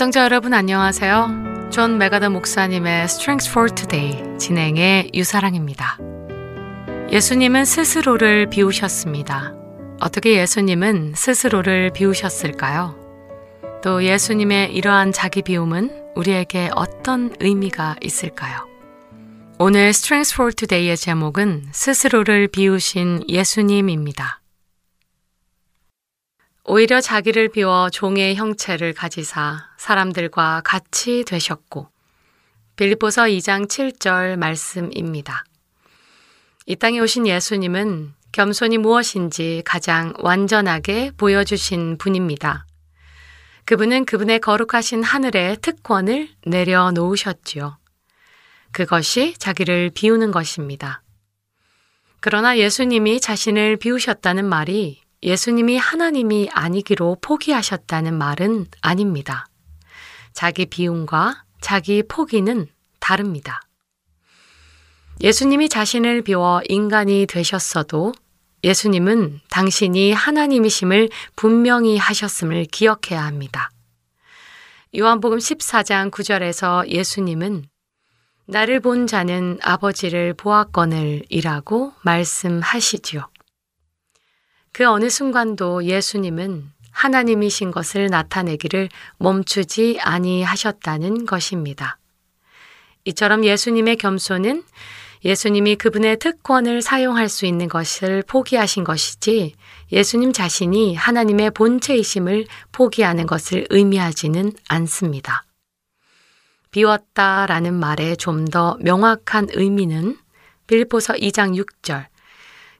애청자 여러분 안녕하세요. 존 맥아더 목사님의 Strength for Today 진행의 유사랑입니다. 예수님은 스스로를 비우셨습니다. 어떻게 예수님은 스스로를 비우셨을까요? 또 예수님의 이러한 자기 비움은 우리에게 어떤 의미가 있을까요? 오늘 Strength for Today의 제목은 스스로를 비우신 예수님입니다. 오히려 자기를 비워 종의 형체를 가지사 사람들과 같이 되셨고 빌립보서 2장 7절 말씀입니다. 이 땅에 오신 예수님은 겸손이 무엇인지 가장 완전하게 보여주신 분입니다. 그분은 그분의 거룩하신 하늘의 특권을 내려놓으셨지요. 그것이 자기를 비우는 것입니다. 그러나 예수님이 자신을 비우셨다는 말이 예수님이 하나님이 아니기로 포기하셨다는 말은 아닙니다. 자기 비움과 자기 포기는 다릅니다. 예수님이 자신을 비워 인간이 되셨어도 예수님은 당신이 하나님이심을 분명히 하셨음을 기억해야 합니다. 요한복음 14장 9절에서 예수님은 나를 본 자는 아버지를 보았거늘 이라고 말씀하시지요. 그 어느 순간도 예수님은 하나님이신 것을 나타내기를 멈추지 아니하셨다는 것입니다. 이처럼 예수님의 겸손은 예수님이 그분의 특권을 사용할 수 있는 것을 포기하신 것이지 예수님 자신이 하나님의 본체이심을 포기하는 것을 의미하지는 않습니다. 비웠다 라는 말의 좀 더 명확한 의미는 빌보서 2장 6절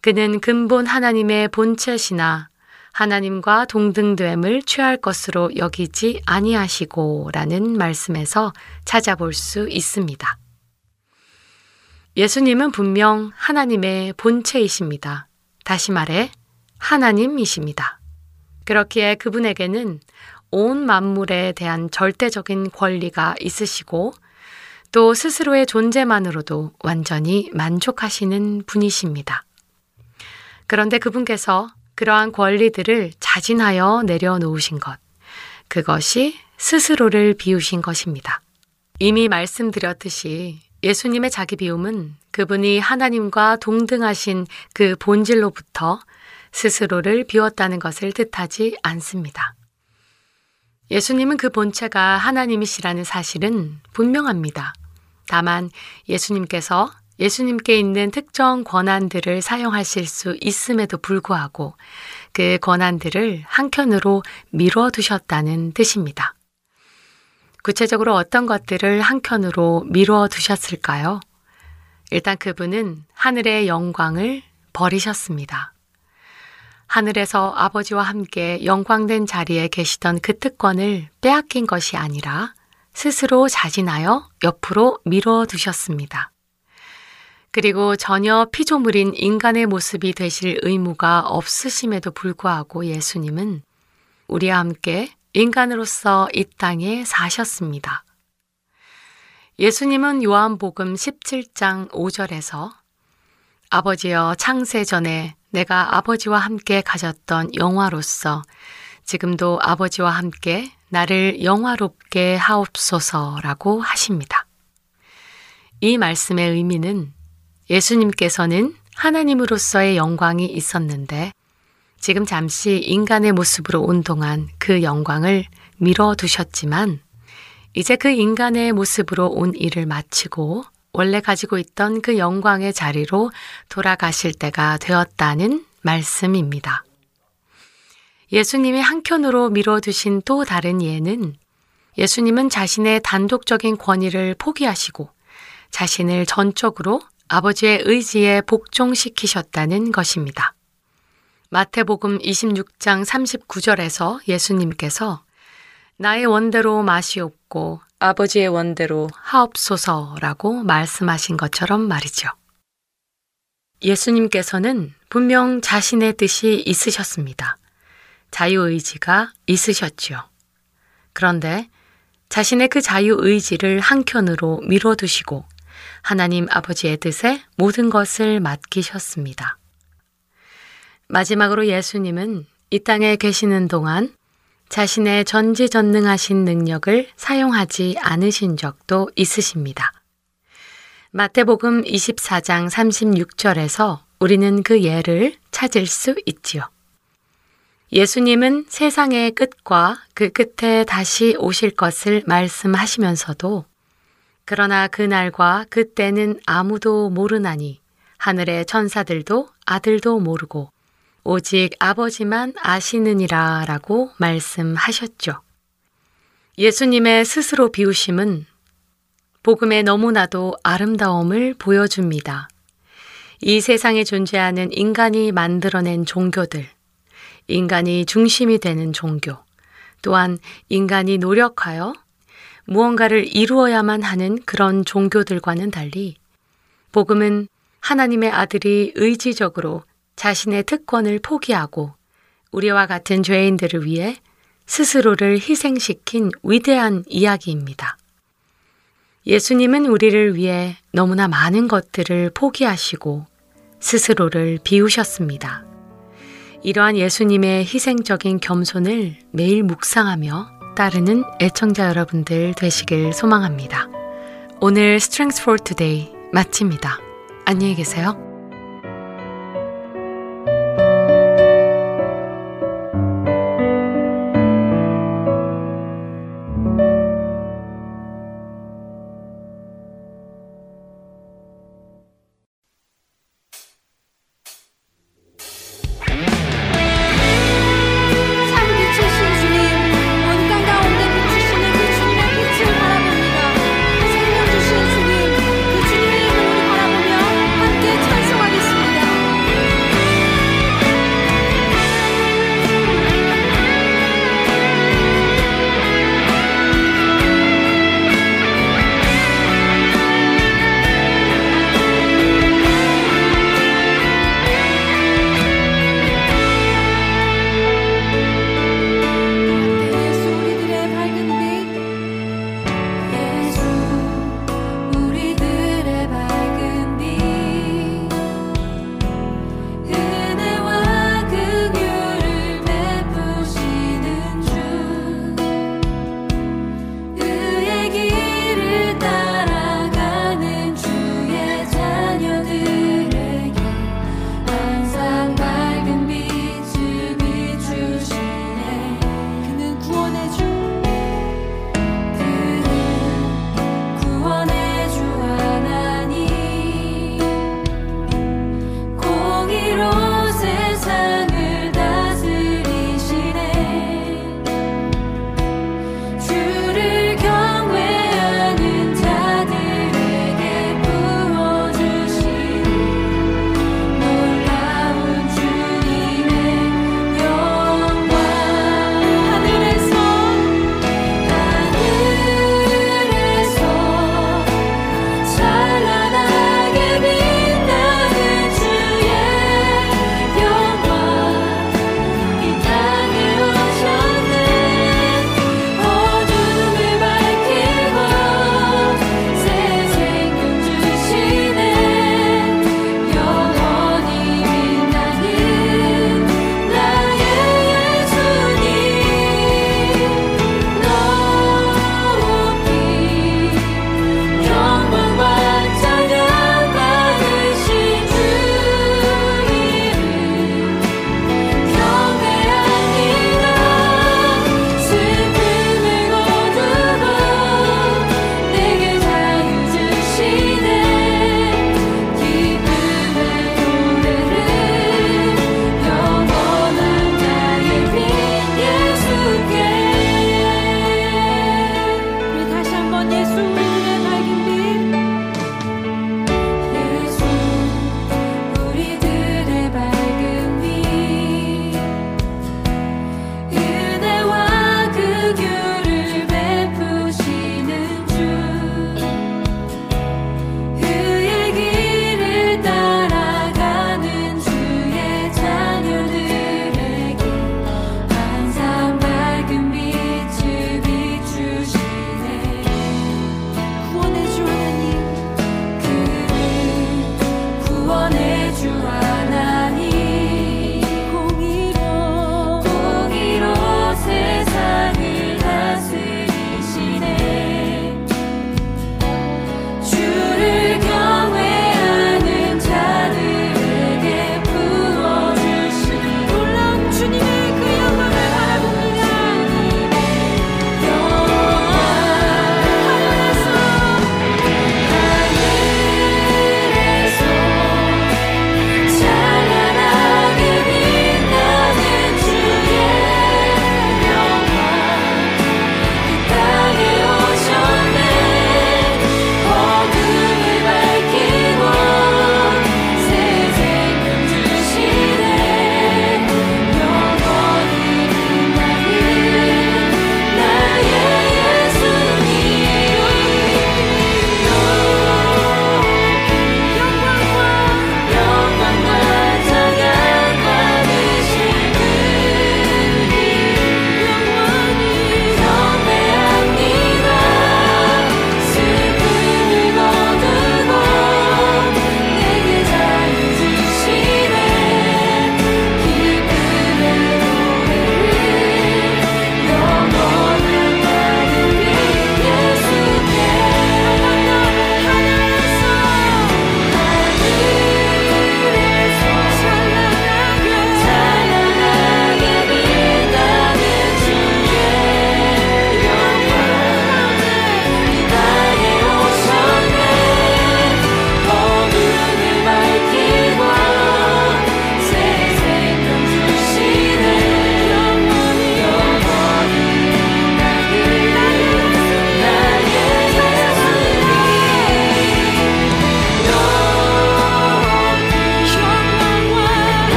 그는 근본 하나님의 본체시나 하나님과 동등됨을 취할 것으로 여기지 아니하시고 라는 말씀에서 찾아볼 수 있습니다. 예수님은 분명 하나님의 본체이십니다. 다시 말해, 하나님이십니다. 그렇기에 그분에게는 온 만물에 대한 절대적인 권리가 있으시고 또 스스로의 존재만으로도 완전히 만족하시는 분이십니다. 그런데 그분께서 그러한 권리들을 자진하여 내려놓으신 것, 그것이 스스로를 비우신 것입니다. 이미 말씀드렸듯이 예수님의 자기 비움은 그분이 하나님과 동등하신 그 본질로부터 스스로를 비웠다는 것을 뜻하지 않습니다. 예수님은 그 본체가 하나님이시라는 사실은 분명합니다. 다만 예수님께서 예수님께 있는 특정 권한들을 사용하실 수 있음에도 불구하고 그 권한들을 한켠으로 미뤄 두셨다는 뜻입니다. 구체적으로 어떤 것들을 한켠으로 미뤄 두셨을까요? 일단 그분은 하늘의 영광을 버리셨습니다. 하늘에서 아버지와 함께 영광된 자리에 계시던 그 특권을 빼앗긴 것이 아니라 스스로 자진하여 옆으로 밀어 두셨습니다. 그리고 전혀 피조물인 인간의 모습이 되실 의무가 없으심에도 불구하고 예수님은 우리와 함께 인간으로서 이 땅에 사셨습니다. 예수님은 요한복음 17장 5절에서 아버지여 창세 전에 내가 아버지와 함께 가졌던 영화로서 지금도 아버지와 함께 나를 영화롭게 하옵소서라고 하십니다. 이 말씀의 의미는 예수님께서는 하나님으로서의 영광이 있었는데 지금 잠시 인간의 모습으로 온 동안 그 영광을 미뤄 두셨지만 이제 그 인간의 모습으로 온 일을 마치고 원래 가지고 있던 그 영광의 자리로 돌아가실 때가 되었다는 말씀입니다. 예수님이 한켠으로 미뤄두신 또 다른 예는 예수님은 자신의 단독적인 권위를 포기하시고 자신을 전적으로 아버지의 의지에 복종시키셨다는 것입니다. 마태복음 26장 39절에서 예수님께서 나의 원대로 마시옵고 아버지의 원대로 하옵소서라고 말씀하신 것처럼 말이죠. 예수님께서는 분명 자신의 뜻이 있으셨습니다. 자유의지가 있으셨지요. 그런데 자신의 그 자유의지를 한켠으로 밀어두시고 하나님 아버지의 뜻에 모든 것을 맡기셨습니다. 마지막으로 예수님은 이 땅에 계시는 동안 자신의 전지전능하신 능력을 사용하지 않으신 적도 있으십니다. 마태복음 24장 36절에서 우리는 그 예를 찾을 수 있지요. 예수님은 세상의 끝과 그 끝에 다시 오실 것을 말씀하시면서도 그러나 그 날과 그 때는 아무도 모르나니 하늘의 천사들도 아들도 모르고 오직 아버지만 아시느니라 라고 말씀하셨죠. 예수님의 스스로 비우심은 복음의 너무나도 아름다움을 보여줍니다. 이 세상에 존재하는 인간이 만들어낸 종교들, 인간이 중심이 되는 종교, 또한 인간이 노력하여 무언가를 이루어야만 하는 그런 종교들과는 달리 복음은 하나님의 아들이 의지적으로 자신의 특권을 포기하고 우리와 같은 죄인들을 위해 스스로를 희생시킨 위대한 이야기입니다. 예수님은 우리를 위해 너무나 많은 것들을 포기하시고 스스로를 비우셨습니다. 이러한 예수님의 희생적인 겸손을 매일 묵상하며 따르는 애청자 여러분들 되시길 소망합니다. 오늘 Strength for Today 마칩니다. 안녕히 계세요.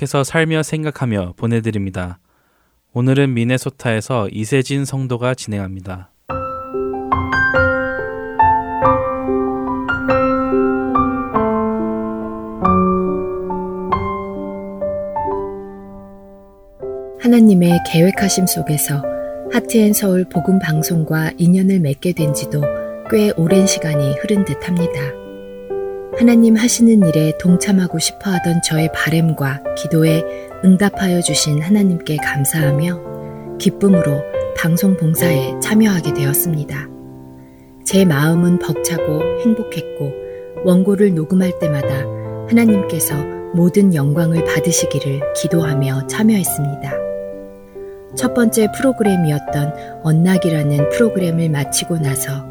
계속해서 살며 생각하며 보내드립니다. 오늘은 미네소타에서 이세진 성도가 진행합니다. 하나님의 계획하심 속에서 하트앤 서울 복음 방송과 인연을 맺게 된 지도 꽤 오랜 시간이 흐른 듯 합니다. 하나님 하시는 일에 동참하고 싶어 하던 저의 바램과 기도에 응답하여 주신 하나님께 감사하며 기쁨으로 방송 봉사에 참여하게 되었습니다. 제 마음은 벅차고 행복했고 원고를 녹음할 때마다 하나님께서 모든 영광을 받으시기를 기도하며 참여했습니다. 첫 번째 프로그램이었던 언락이라는 프로그램을 마치고 나서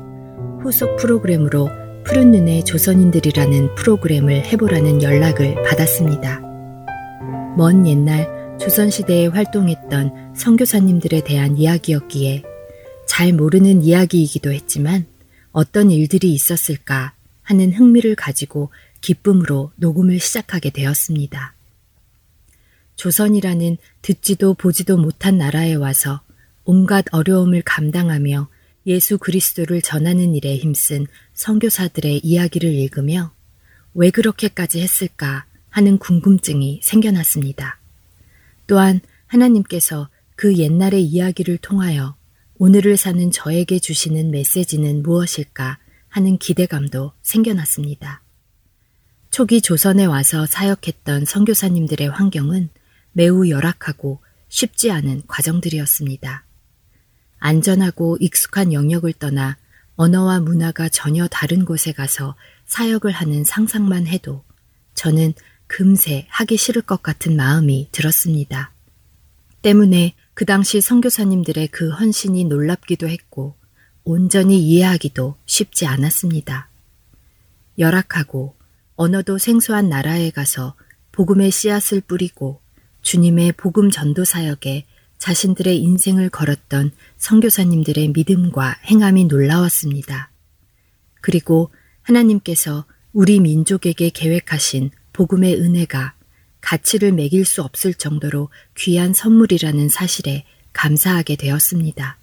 후속 프로그램으로 푸른 눈의 조선인들이라는 프로그램을 해보라는 연락을 받았습니다. 먼 옛날 조선시대에 활동했던 선교사님들에 대한 이야기였기에 잘 모르는 이야기이기도 했지만 어떤 일들이 있었을까 하는 흥미를 가지고 기쁨으로 녹음을 시작하게 되었습니다. 조선이라는 듣지도 보지도 못한 나라에 와서 온갖 어려움을 감당하며 예수 그리스도를 전하는 일에 힘쓴 선교사들의 이야기를 읽으며 왜 그렇게까지 했을까 하는 궁금증이 생겨났습니다. 또한 하나님께서 그 옛날의 이야기를 통하여 오늘을 사는 저에게 주시는 메시지는 무엇일까 하는 기대감도 생겨났습니다. 초기 조선에 와서 사역했던 선교사님들의 환경은 매우 열악하고 쉽지 않은 과정들이었습니다. 안전하고 익숙한 영역을 떠나 언어와 문화가 전혀 다른 곳에 가서 사역을 하는 상상만 해도 저는 금세 하기 싫을 것 같은 마음이 들었습니다. 때문에 그 당시 선교사님들의 그 헌신이 놀랍기도 했고 온전히 이해하기도 쉽지 않았습니다. 열악하고 언어도 생소한 나라에 가서 복음의 씨앗을 뿌리고 주님의 복음 전도 사역에 자신들의 인생을 걸었던 선교사님들의 믿음과 행함이 놀라웠습니다. 그리고 하나님께서 우리 민족에게 계획하신 복음의 은혜가 가치를 매길 수 없을 정도로 귀한 선물이라는 사실에 감사하게 되었습니다.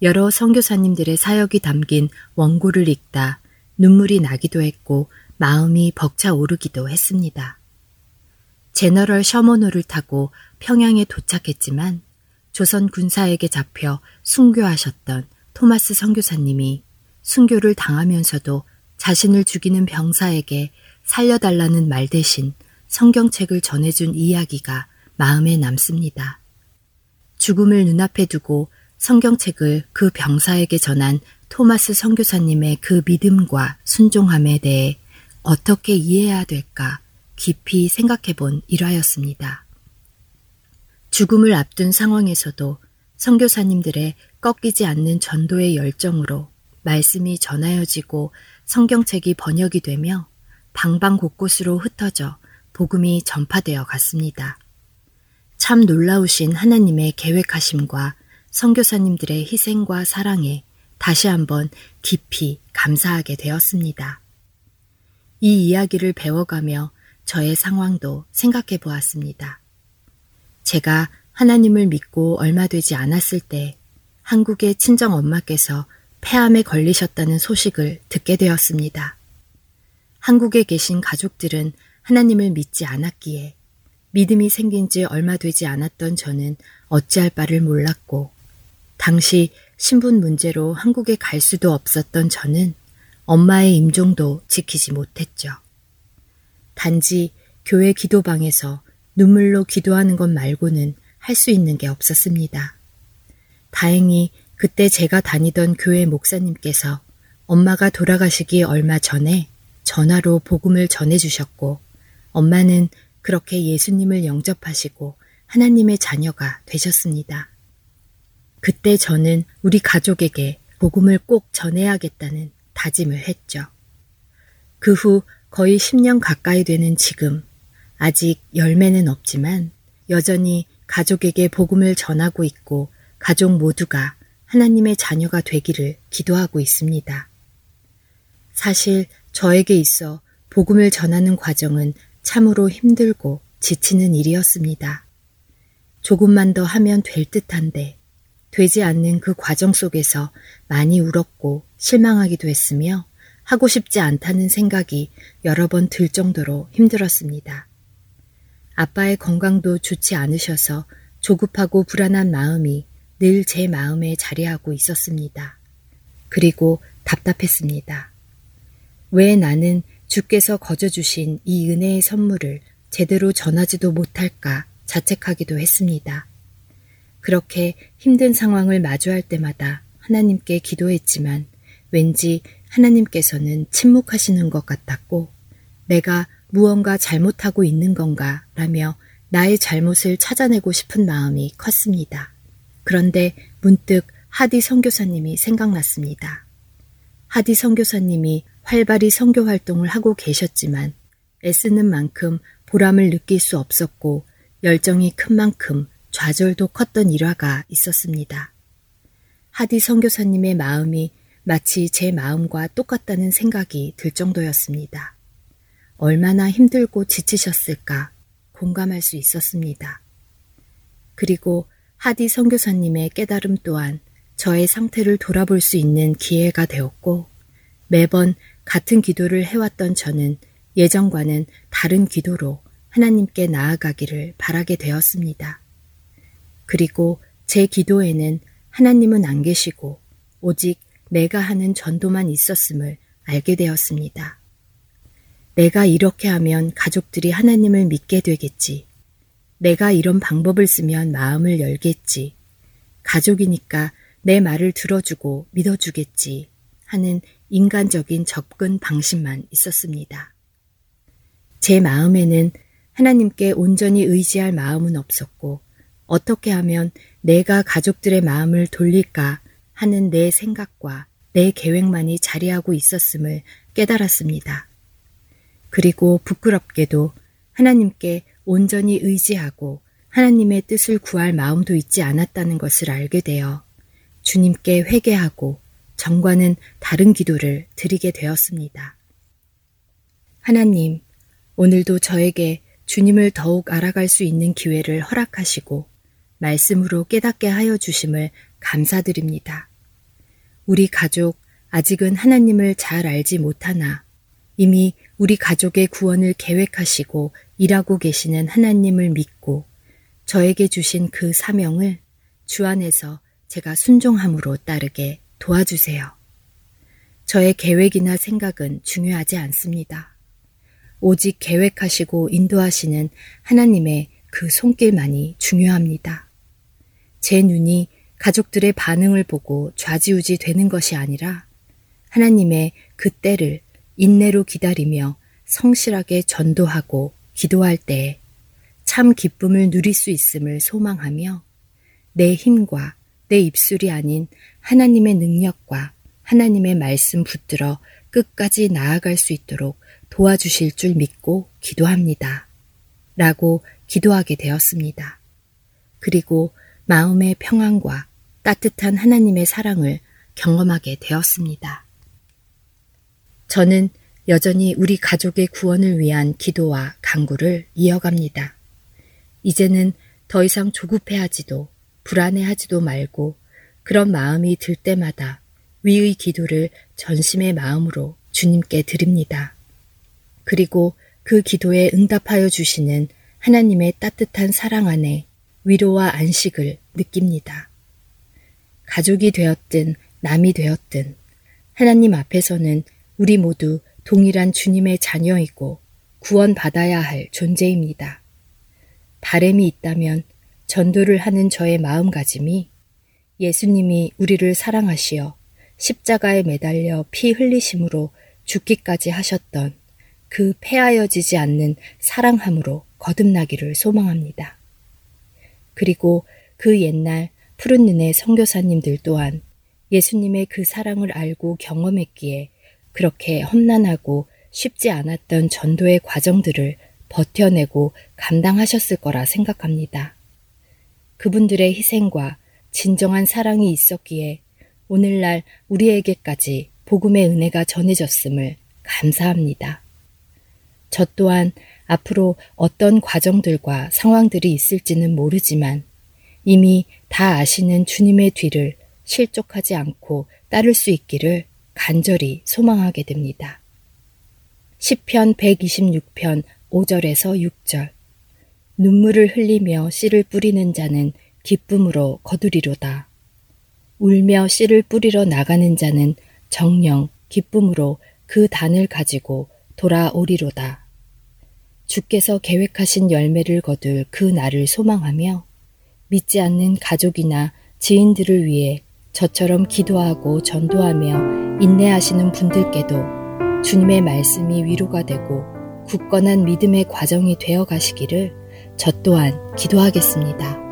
여러 선교사님들의 사역이 담긴 원고를 읽다 눈물이 나기도 했고 마음이 벅차오르기도 했습니다. 제너럴 셔머노를 타고 평양에 도착했지만 조선 군사에게 잡혀 순교하셨던 토마스 선교사님이 순교를 당하면서도 자신을 죽이는 병사에게 살려달라는 말 대신 성경책을 전해준 이야기가 마음에 남습니다. 죽음을 눈앞에 두고 성경책을 그 병사에게 전한 토마스 선교사님의 그 믿음과 순종함에 대해 어떻게 이해해야 될까 깊이 생각해 본 일화였습니다. 죽음을 앞둔 상황에서도 선교사님들의 꺾이지 않는 전도의 열정으로 말씀이 전하여지고 성경책이 번역이 되며 방방 곳곳으로 흩어져 복음이 전파되어 갔습니다. 참 놀라우신 하나님의 계획하심과 선교사님들의 희생과 사랑에 다시 한번 깊이 감사하게 되었습니다. 이 이야기를 배워가며 저의 상황도 생각해 보았습니다. 제가 하나님을 믿고 얼마 되지 않았을 때 한국의 친정 엄마께서 폐암에 걸리셨다는 소식을 듣게 되었습니다. 한국에 계신 가족들은 하나님을 믿지 않았기에 믿음이 생긴 지 얼마 되지 않았던 저는 어찌할 바를 몰랐고 당시 신분 문제로 한국에 갈 수도 없었던 저는 엄마의 임종도 지키지 못했죠. 단지 교회 기도방에서 눈물로 기도하는 것 말고는 할 수 있는 게 없었습니다. 다행히 그때 제가 다니던 교회 목사님께서 엄마가 돌아가시기 얼마 전에 전화로 복음을 전해주셨고 엄마는 그렇게 예수님을 영접하시고 하나님의 자녀가 되셨습니다. 그때 저는 우리 가족에게 복음을 꼭 전해야겠다는 다짐을 했죠. 그 후 거의 10년 가까이 되는 지금 아직 열매는 없지만 여전히 가족에게 복음을 전하고 있고 가족 모두가 하나님의 자녀가 되기를 기도하고 있습니다. 사실 저에게 있어 복음을 전하는 과정은 참으로 힘들고 지치는 일이었습니다. 조금만 더 하면 될 듯한데 되지 않는 그 과정 속에서 많이 울었고 실망하기도 했으며 하고 싶지 않다는 생각이 여러 번 들 정도로 힘들었습니다. 아빠의 건강도 좋지 않으셔서 조급하고 불안한 마음이 늘 제 마음에 자리하고 있었습니다. 그리고 답답했습니다. 왜 나는 주께서 거저 주신 이 은혜의 선물을 제대로 전하지도 못할까 자책하기도 했습니다. 그렇게 힘든 상황을 마주할 때마다 하나님께 기도했지만 왠지 하나님께서는 침묵하시는 것 같았고 내가 무언가 잘못하고 있는 건가 라며 나의 잘못을 찾아내고 싶은 마음이 컸습니다. 그런데 문득 하디 선교사님이 생각났습니다. 하디 선교사님이 활발히 선교 활동을 하고 계셨지만 애쓰는 만큼 보람을 느낄 수 없었고 열정이 큰 만큼 좌절도 컸던 일화가 있었습니다. 하디 선교사님의 마음이 마치 제 마음과 똑같다는 생각이 들 정도였습니다. 얼마나 힘들고 지치셨을까 공감할 수 있었습니다. 그리고 하디 선교사님의 깨달음 또한 저의 상태를 돌아볼 수 있는 기회가 되었고 매번 같은 기도를 해왔던 저는 예전과는 다른 기도로 하나님께 나아가기를 바라게 되었습니다. 그리고 제 기도에는 하나님은 안 계시고 오직 내가 하는 전도만 있었음을 알게 되었습니다. 내가 이렇게 하면 가족들이 하나님을 믿게 되겠지. 내가 이런 방법을 쓰면 마음을 열겠지. 가족이니까 내 말을 들어주고 믿어주겠지. 하는 인간적인 접근 방식만 있었습니다. 제 마음에는 하나님께 온전히 의지할 마음은 없었고 어떻게 하면 내가 가족들의 마음을 돌릴까 하는 내 생각과 내 계획만이 자리하고 있었음을 깨달았습니다. 그리고 부끄럽게도 하나님께 온전히 의지하고 하나님의 뜻을 구할 마음도 있지 않았다는 것을 알게 되어 주님께 회개하고 정과는 다른 기도를 드리게 되었습니다. 하나님, 오늘도 저에게 주님을 더욱 알아갈 수 있는 기회를 허락하시고 말씀으로 깨닫게 하여 주심을 감사드립니다. 우리 가족 아직은 하나님을 잘 알지 못하나 이미 우리 가족의 구원을 계획하시고 일하고 계시는 하나님을 믿고 저에게 주신 그 사명을 주 안에서 제가 순종함으로 따르게 도와주세요. 저의 계획이나 생각은 중요하지 않습니다. 오직 계획하시고 인도하시는 하나님의 그 손길만이 중요합니다. 제 눈이 가족들의 반응을 보고 좌지우지 되는 것이 아니라 하나님의 그 때를 인내로 기다리며 성실하게 전도하고 기도할 때에 참 기쁨을 누릴 수 있음을 소망하며 내 힘과 내 입술이 아닌 하나님의 능력과 하나님의 말씀 붙들어 끝까지 나아갈 수 있도록 도와주실 줄 믿고 기도합니다. 라고 기도하게 되었습니다. 그리고 마음의 평안과 따뜻한 하나님의 사랑을 경험하게 되었습니다. 저는 여전히 우리 가족의 구원을 위한 기도와 강구를 이어갑니다. 이제는 더 이상 조급해하지도 불안해하지도 말고 그런 마음이 들 때마다 위의 기도를 전심의 마음으로 주님께 드립니다. 그리고 그 기도에 응답하여 주시는 하나님의 따뜻한 사랑 안에 위로와 안식을 느낍니다. 가족이 되었든 남이 되었든 하나님 앞에서는 우리 모두 동일한 주님의 자녀이고 구원받아야 할 존재입니다. 바램이 있다면 전도를 하는 저의 마음가짐이 예수님이 우리를 사랑하시어 십자가에 매달려 피 흘리심으로 죽기까지 하셨던 그 폐하여지지 않는 사랑함으로 거듭나기를 소망합니다. 그리고 그 옛날 푸른 눈의 선교사님들 또한 예수님의 그 사랑을 알고 경험했기에 그렇게 험난하고 쉽지 않았던 전도의 과정들을 버텨내고 감당하셨을 거라 생각합니다. 그분들의 희생과 진정한 사랑이 있었기에 오늘날 우리에게까지 복음의 은혜가 전해졌음을 감사합니다. 저 또한 앞으로 어떤 과정들과 상황들이 있을지는 모르지만 이미 다 아시는 주님의 뒤를 실족하지 않고 따를 수 있기를 간절히 소망하게 됩니다. 10편 126편 5절에서 6절 눈물을 흘리며 씨를 뿌리는 자는 기쁨으로 거두리로다. 울며 씨를 뿌리러 나가는 자는 정령 기쁨으로 그 단을 가지고 돌아오리로다. 주께서 계획하신 열매를 거둘 그 날을 소망하며 믿지 않는 가족이나 지인들을 위해 저처럼 기도하고 전도하며 인내하시는 분들께도 주님의 말씀이 위로가 되고 굳건한 믿음의 과정이 되어 가시기를 저 또한 기도하겠습니다.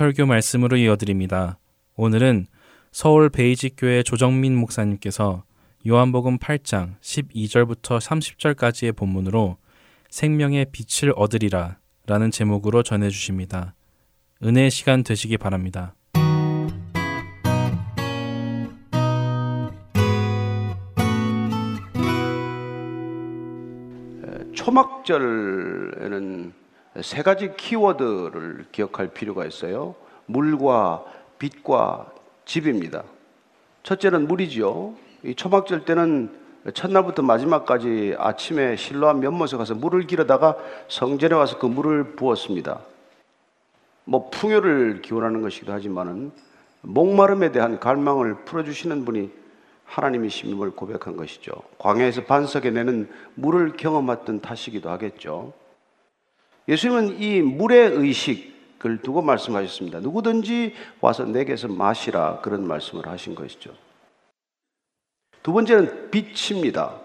설교 말씀으로 이어드립니다. 오늘은 서울 베이직교회 조정민 목사님께서 요한복음 8장 12절부터 30절까지의 본문으로 생명의 빛을 얻으리라 라는 제목으로 전해 주십니다. 은혜의 시간 되시기 바랍니다. 초막절에는 세 가지 키워드를 기억할 필요가 있어요. 물과 빛과 집입니다. 첫째는 물이지요. 이 초막절 때는 첫날부터 마지막까지 아침에 실로암 연못에 가서 물을 길어다가 성전에 와서 그 물을 부었습니다. 뭐 풍요를 기원하는 것이기도 하지만은 목마름에 대한 갈망을 풀어주시는 분이 하나님이심을 고백한 것이죠. 광야에서 반석에 내는 물을 경험했던 탓이기도 하겠죠. 예수님은 이 물의 의식을 두고 말씀하셨습니다. 누구든지 와서 내게서 마시라 그런 말씀을 하신 것이죠. 두 번째는 빛입니다.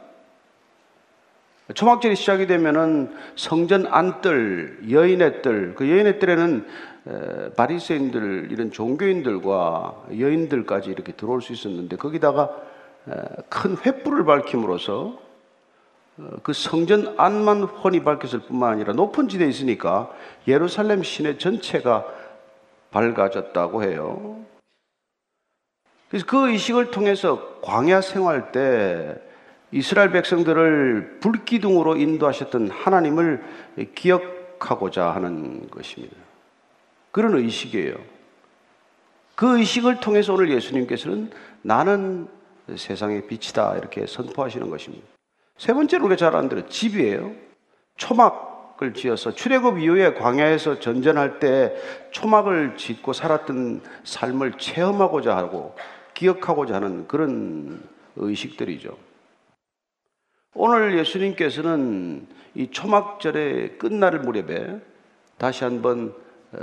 초막절이 시작이 되면은 성전 안뜰, 여인의 뜰, 그 여인의 뜰에는 바리새인들 이런 종교인들과 여인들까지 이렇게 들어올 수 있었는데 거기다가 큰 횃불을 밝힘으로써 어, 그 성전 안만 훤히 밝혔을 뿐만 아니라 높은 지대에 있으니까 예루살렘 시내 전체가 밝아졌다고 해요. 그래서 그 의식을 통해서 광야 생활 때 이스라엘 백성들을 불기둥으로 인도하셨던 하나님을 기억하고자 하는 것입니다. 그런 의식이에요. 그 의식을 통해서 오늘 예수님께서는 나는 세상의 빛이다 이렇게 선포하시는 것입니다. 세 번째로 우리가 잘 아는 대로 집이에요. 초막을 지어서 출애굽 이후에 광야에서 전전할 때 초막을 짓고 살았던 삶을 체험하고자 하고 기억하고자 하는 그런 의식들이죠. 오늘 예수님께서는 이 초막절의 끝날 무렵에 다시 한번 어,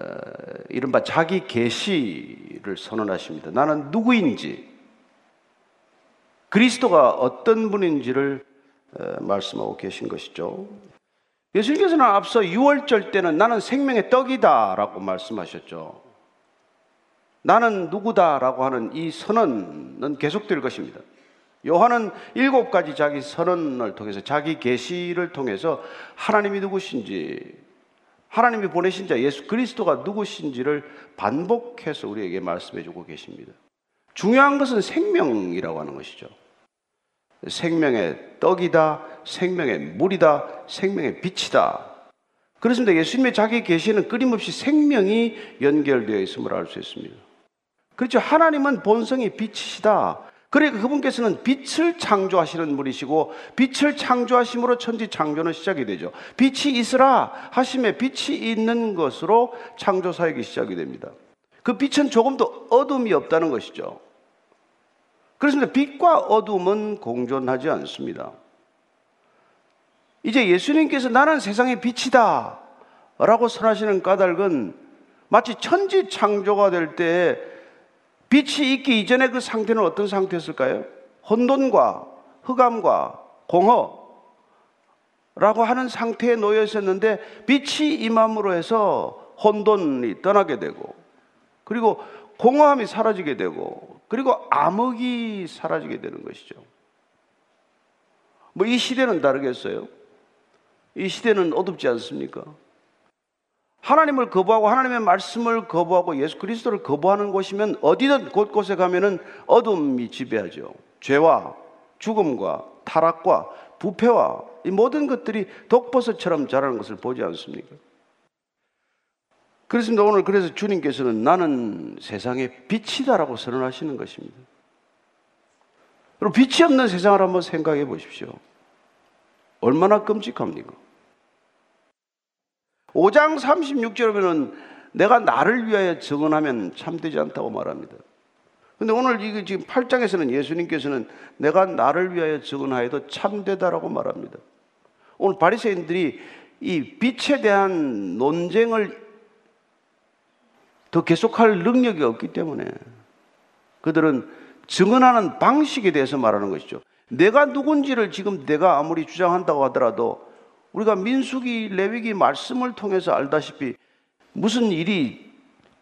이른바 자기 계시를 선언하십니다. 나는 누구인지 그리스도가 어떤 분인지를 말씀하고 계신 것이죠. 예수님께서는 앞서 6월절 때는 나는 생명의 떡이다 라고 말씀하셨죠. 나는 누구다 라고 하는 이 선언은 계속될 것입니다. 요한은 일곱 가지 자기 선언을 통해서 자기 계시를 통해서 하나님이 누구신지 하나님이 보내신 자 예수 그리스도가 누구신지를 반복해서 우리에게 말씀해 주고 계십니다. 중요한 것은 생명이라고 하는 것이죠. 생명의 떡이다, 생명의 물이다, 생명의 빛이다. 그렇습니다. 예수님의 자기 계시는 끊임없이 생명이 연결되어 있음을 알 수 있습니다. 그렇죠. 하나님은 본성이 빛이시다. 그러니까 그분께서는 빛을 창조하시는 분이시고 빛을 창조하심으로 천지 창조는 시작이 되죠. 빛이 있으라 하심에 빛이 있는 것으로 창조 사역이 시작이 됩니다. 그 빛은 조금도 어둠이 없다는 것이죠. 그렇습니다. 빛과 어둠은 공존하지 않습니다. 이제 예수님께서 나는 세상의 빛이다 라고 선하시는 까닭은 마치 천지 창조가 될 때 빛이 있기 이전에 그 상태는 어떤 상태였을까요? 혼돈과 흑암과 공허 라고 하는 상태에 놓여 있었는데 빛이 임함으로 해서 혼돈이 떠나게 되고 그리고 공허함이 사라지게 되고 그리고 암흑이 사라지게 되는 것이죠. 뭐 이 시대는 다르겠어요? 이 시대는 어둡지 않습니까? 하나님을 거부하고 하나님의 말씀을 거부하고 예수 그리스도를 거부하는 곳이면 어디든 곳곳에 가면은 어둠이 지배하죠. 죄와 죽음과 타락과 부패와 이 모든 것들이 독버섯처럼 자라는 것을 보지 않습니까? 그렇습니다. 오늘 그래서 주님께서는 나는 세상의 빛이다라고 선언하시는 것입니다. 그리고 빛이 없는 세상을 한번 생각해 보십시오. 얼마나 끔찍합니까? 5장 36절에 보면 내가 나를 위하여 증언하면 참되지 않다고 말합니다. 근데 오늘 이 지금 8장에서는 예수님께서는 내가 나를 위하여 증언하여도 참되다라고 말합니다. 오늘 바리새인들이 이 빛에 대한 논쟁을 더 계속할 능력이 없기 때문에 그들은 증언하는 방식에 대해서 말하는 것이죠. 내가 누군지를 지금 내가 아무리 주장한다고 하더라도 우리가 민수기 레위기 말씀을 통해서 알다시피 무슨 일이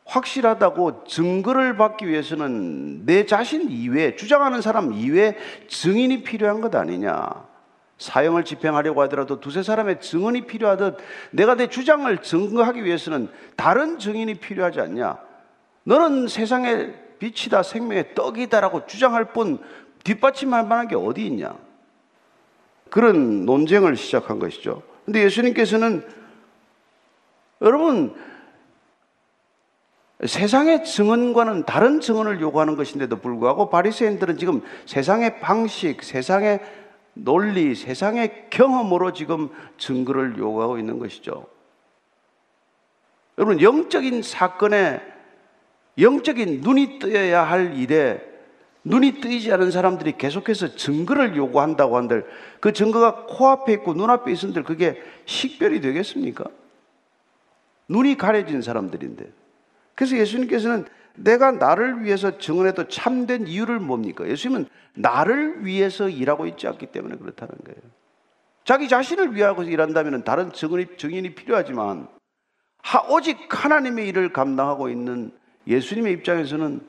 확실하다고 증거를 받기 위해서는 내 자신 이외 주장하는 사람 이외 증인이 필요한 것 아니냐. 사형을 집행하려고 하더라도 두세 사람의 증언이 필요하듯 내가 내 주장을 증거하기 위해서는 다른 증인이 필요하지 않냐. 너는 세상의 빛이다, 생명의 떡이다라고 주장할 뿐 뒷받침할 만한 게 어디 있냐. 그런 논쟁을 시작한 것이죠. 근데 예수님께서는 여러분 세상의 증언과는 다른 증언을 요구하는 것인데도 불구하고 바리새인들은 지금 세상의 방식, 세상의 논리, 세상의 경험으로 지금 증거를 요구하고 있는 것이죠. 여러분 영적인 사건에 영적인 눈이 뜨여야 할 일에 눈이 뜨이지 않은 사람들이 계속해서 증거를 요구한다고 한들 그 증거가 코앞에 있고 눈앞에 있은들 그게 식별이 되겠습니까? 눈이 가려진 사람들인데. 그래서 예수님께서는 내가 나를 위해서 증언해도 참된 이유를 뭡니까? 예수님은 나를 위해서 일하고 있지 않기 때문에 그렇다는 거예요. 자기 자신을 위하고 일한다면 다른 증언이, 증인이 필요하지만 오직 하나님의 일을 감당하고 있는 예수님의 입장에서는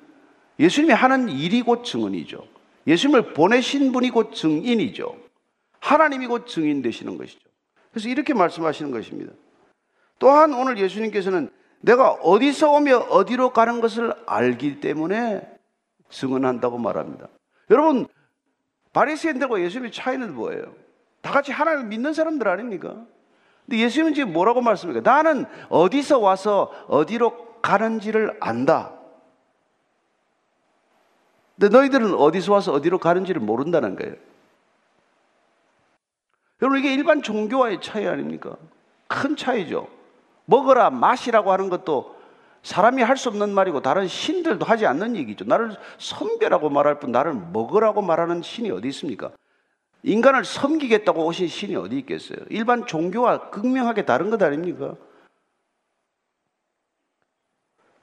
예수님이 하는 일이 곧 증언이죠. 예수님을 보내신 분이 곧 증인이죠. 하나님이 곧 증인 되시는 것이죠. 그래서 이렇게 말씀하시는 것입니다. 또한 오늘 예수님께서는 내가 어디서 오며 어디로 가는 것을 알기 때문에 증언한다고 말합니다. 여러분, 바리새인들과 예수님의 차이는 뭐예요? 다 같이 하나님을 믿는 사람들 아닙니까? 근데 예수님은 지금 뭐라고 말씀합니까? 나는 어디서 와서 어디로 가는지를 안다. 근데 너희들은 어디서 와서 어디로 가는지를 모른다는 거예요. 여러분, 이게 일반 종교와의 차이 아닙니까? 큰 차이죠. 먹어라, 마시라고 하는 것도 사람이 할 수 없는 말이고 다른 신들도 하지 않는 얘기죠. 나를 선배라고 말할 뿐 나를 먹으라고 말하는 신이 어디 있습니까? 인간을 섬기겠다고 오신 신이 어디 있겠어요? 일반 종교와 극명하게 다른 것 아닙니까?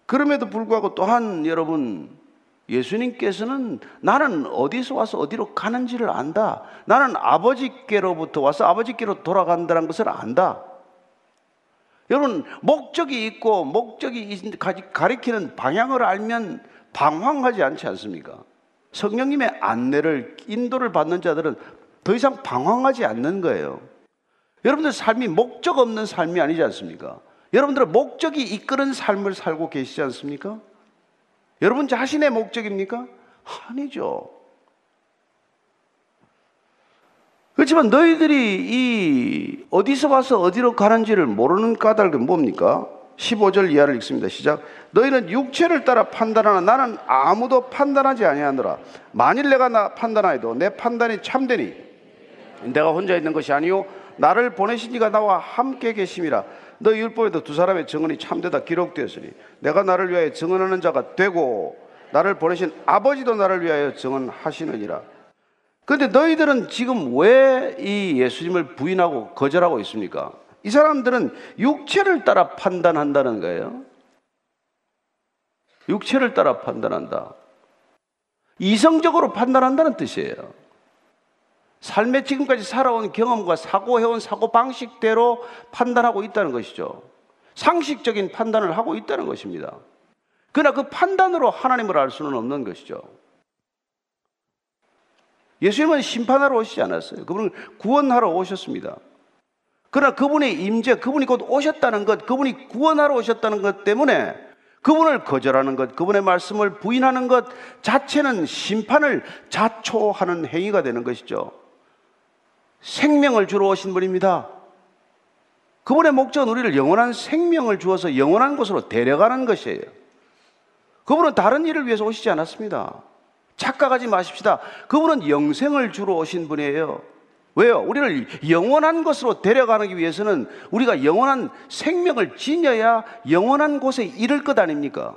그럼에도 불구하고 또한 여러분 예수님께서는 나는 어디서 와서 어디로 가는지를 안다. 나는 아버지께로부터 와서 아버지께로 돌아간다는 것을 안다. 여러분, 목적이 있고 목적이 가리키는 방향을 알면 방황하지 않지 않습니까? 성령님의 안내를, 인도를 받는 자들은 더 이상 방황하지 않는 거예요. 여러분들 삶이 목적 없는 삶이 아니지 않습니까? 여러분들은 목적이 이끄는 삶을 살고 계시지 않습니까? 여러분 자신의 목적입니까? 아니죠. 그렇지만 너희들이 이 어디서 와서 어디로 가는지를 모르는 까닭은 뭡니까? 15절 이하를 읽습니다. 시작. 너희는 육체를 따라 판단하나 나는 아무도 판단하지 아니하노라. 만일 내가 나 판단하여도 내 판단이 참되니 내가 혼자 있는 것이 아니요 나를 보내신 이가 나와 함께 계심이라. 너 율법에도 두 사람의 증언이 참되다 기록되었으니 내가 나를 위하여 증언하는 자가 되고 나를 보내신 아버지도 나를 위하여 증언하시느니라. 근데 너희들은 지금 왜 이 예수님을 부인하고 거절하고 있습니까? 이 사람들은 육체를 따라 판단한다는 거예요. 육체를 따라 판단한다. 이성적으로 판단한다는 뜻이에요. 삶에 지금까지 살아온 경험과 사고해온 사고 방식대로 판단하고 있다는 것이죠. 상식적인 판단을 하고 있다는 것입니다. 그러나 그 판단으로 하나님을 알 수는 없는 것이죠. 예수님은 심판하러 오시지 않았어요. 그분은 구원하러 오셨습니다. 그러나 그분의 임재, 그분이 곧 오셨다는 것, 그분이 구원하러 오셨다는 것 때문에 그분을 거절하는 것, 그분의 말씀을 부인하는 것 자체는 심판을 자초하는 행위가 되는 것이죠. 생명을 주러 오신 분입니다. 그분의 목적은 우리를 영원한 생명을 주어서 영원한 곳으로 데려가는 것이에요. 그분은 다른 일을 위해서 오시지 않았습니다. 착각하지 마십시다. 그분은 영생을 주러 오신 분이에요. 왜요? 우리를 영원한 것으로 데려가기 위해서는 우리가 영원한 생명을 지녀야 영원한 곳에 이를 것 아닙니까?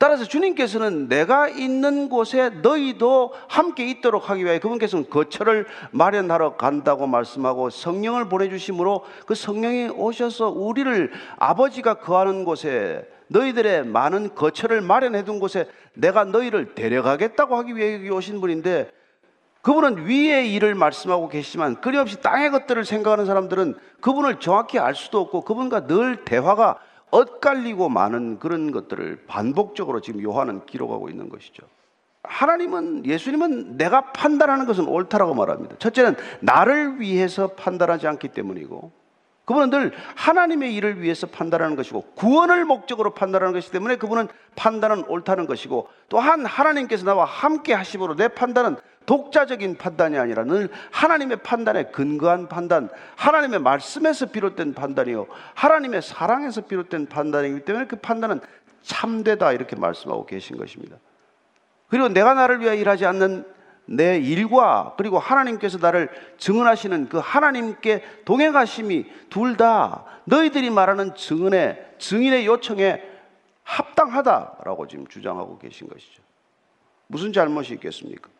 따라서 주님께서는 내가 있는 곳에 너희도 함께 있도록 하기 위해 그분께서는 거처를 마련하러 간다고 말씀하고 성령을 보내주심으로 그 성령이 오셔서 우리를 아버지가 거하는 곳에 너희들의 많은 거처를 마련해 둔 곳에 내가 너희를 데려가겠다고 하기 위해 오신 분인데 그분은 위의 일을 말씀하고 계시지만 끊임없이 땅의 것들을 생각하는 사람들은 그분을 정확히 알 수도 없고 그분과 늘 대화가 엇갈리고 많은 그런 것들을 반복적으로 지금 요한은 기록하고 있는 것이죠. 하나님은 예수님은 내가 판단하는 것은 옳다라고 말합니다. 첫째는 나를 위해서 판단하지 않기 때문이고 그분은 늘 하나님의 일을 위해서 판단하는 것이고 구원을 목적으로 판단하는 것이기 때문에 그분은 판단은 옳다는 것이고 또한 하나님께서 나와 함께 하심으로 내 판단은 독자적인 판단이 아니라 늘 하나님의 판단에 근거한 판단, 하나님의 말씀에서 비롯된 판단이요. 하나님의 사랑에서 비롯된 판단이기 때문에 그 판단은 참되다 이렇게 말씀하고 계신 것입니다. 그리고 내가 나를 위해 일하지 않는 내 일과 그리고 하나님께서 나를 증언하시는 그 하나님께 동행하심이 둘 다 너희들이 말하는 증언의 증인의 요청에 합당하다라고 지금 주장하고 계신 것이죠. 무슨 잘못이 있겠습니까?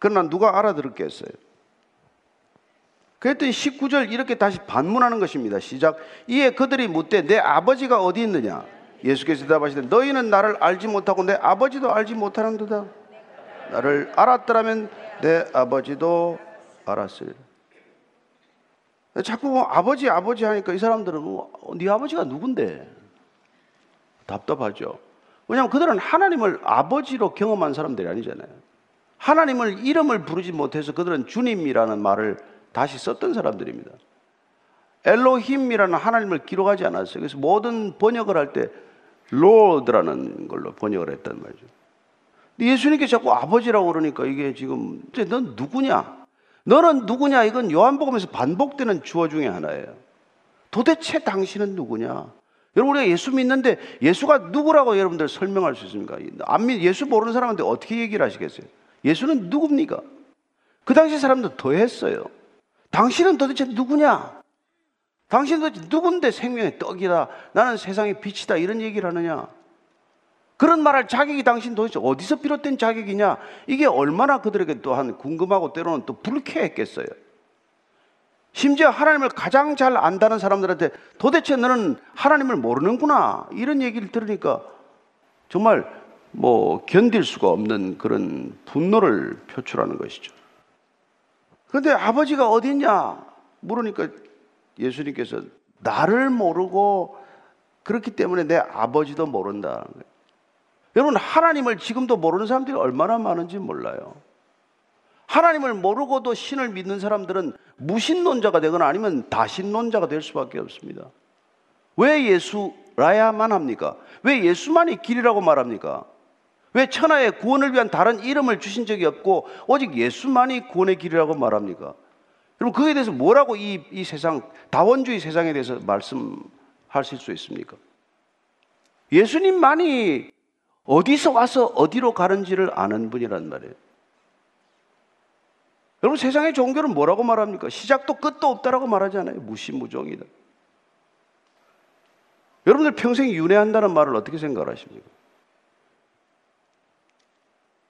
그러나 누가 알아들었겠어요? 그랬더니 19절 이렇게 다시 반문하는 것입니다. 시작. 이에 그들이 묻되 내 아버지가 어디 있느냐? 예수께서 대답하시되 너희는 나를 알지 못하고 내 아버지도 알지 못하는도다. 나를 알았더라면 내 아버지도 알았으리라. 자꾸 뭐 아버지 아버지 하니까 이 사람들은 뭐, 네 아버지가 누군데? 답답하죠. 왜냐하면 그들은 하나님을 아버지로 경험한 사람들이 아니잖아요. 하나님을 이름을 부르지 못해서 그들은 주님이라는 말을 다시 썼던 사람들입니다. 엘로힘이라는 하나님을 기록하지 않았어요. 그래서 모든 번역을 할 때 로드라는 걸로 번역을 했단 말이죠. 예수님께 자꾸 아버지라고 그러니까 이게 지금 넌 누구냐? 너는 누구냐? 이건 요한복음에서 반복되는 주어 중에 하나예요. 도대체 당신은 누구냐? 여러분 우리가 예수 믿는데 예수가 누구라고 여러분들 설명할 수 있습니까? 안 믿, 예수 모르는 사람한테 어떻게 얘기를 하시겠어요? 예수는 누굽니까? 그 당시 사람들 더 했어요. 당신은 도대체 누구냐? 당신은 도대체 누군데 생명의 떡이다. 나는 세상의 빛이다. 이런 얘기를 하느냐? 그런 말할 자격이 당신 도대체 어디서 비롯된 자격이냐? 이게 얼마나 그들에게 또한 궁금하고 때로는 또 불쾌했겠어요. 심지어 하나님을 가장 잘 안다는 사람들한테 도대체 너는 하나님을 모르는구나. 이런 얘기를 들으니까 정말 뭐 견딜 수가 없는 그런 분노를 표출하는 것이죠. 그런데 아버지가 어디 있냐? 물으니까 예수님께서 나를 모르고 그렇기 때문에 내 아버지도 모른다. 여러분, 하나님을 지금도 모르는 사람들이 얼마나 많은지 몰라요. 하나님을 모르고도 신을 믿는 사람들은 무신론자가 되거나 아니면 다신론자가 될 수밖에 없습니다. 왜 예수라야만 합니까? 왜 예수만이 길이라고 말합니까? 왜 천하의 구원을 위한 다른 이름을 주신 적이 없고 오직 예수만이 구원의 길이라고 말합니까? 여러분 그에 대해서 뭐라고 이, 이 세상 다원주의 세상에 대해서 말씀하실 수 있습니까? 예수님만이 어디서 와서 어디로 가는지를 아는 분이란 말이에요. 여러분 세상의 종교는 뭐라고 말합니까? 시작도 끝도 없다라고 말하잖아요. 무시무종이다. 여러분들 평생 윤회한다는 말을 어떻게 생각하십니까?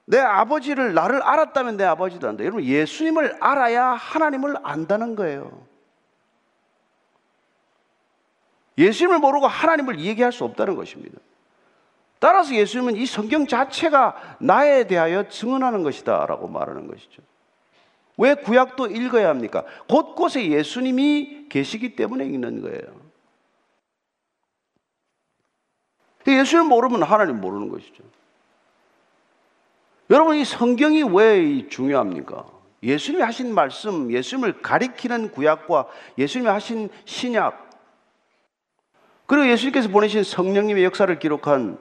내 아버지를 나를 알았다면 내 아버지도 안다. 여러분 예수님을 알아야 하나님을 안다는 거예요. 예수님을 모르고 하나님을 얘기할 수 없다는 것입니다. 따라서 예수님은 이 성경 자체가 나에 대하여 증언하는 것이다 라고 말하는 것이죠. 왜 구약도 읽어야 합니까? 곳곳에 예수님이 계시기 때문에 읽는 거예요. 예수님 모르면 하나님 모르는 것이죠. 여러분, 이 성경이 왜 중요합니까? 예수님이 하신 말씀, 예수님을 가리키는 구약과 예수님이 하신 신약, 그리고 예수님께서 보내신 성령님의 역사를 기록한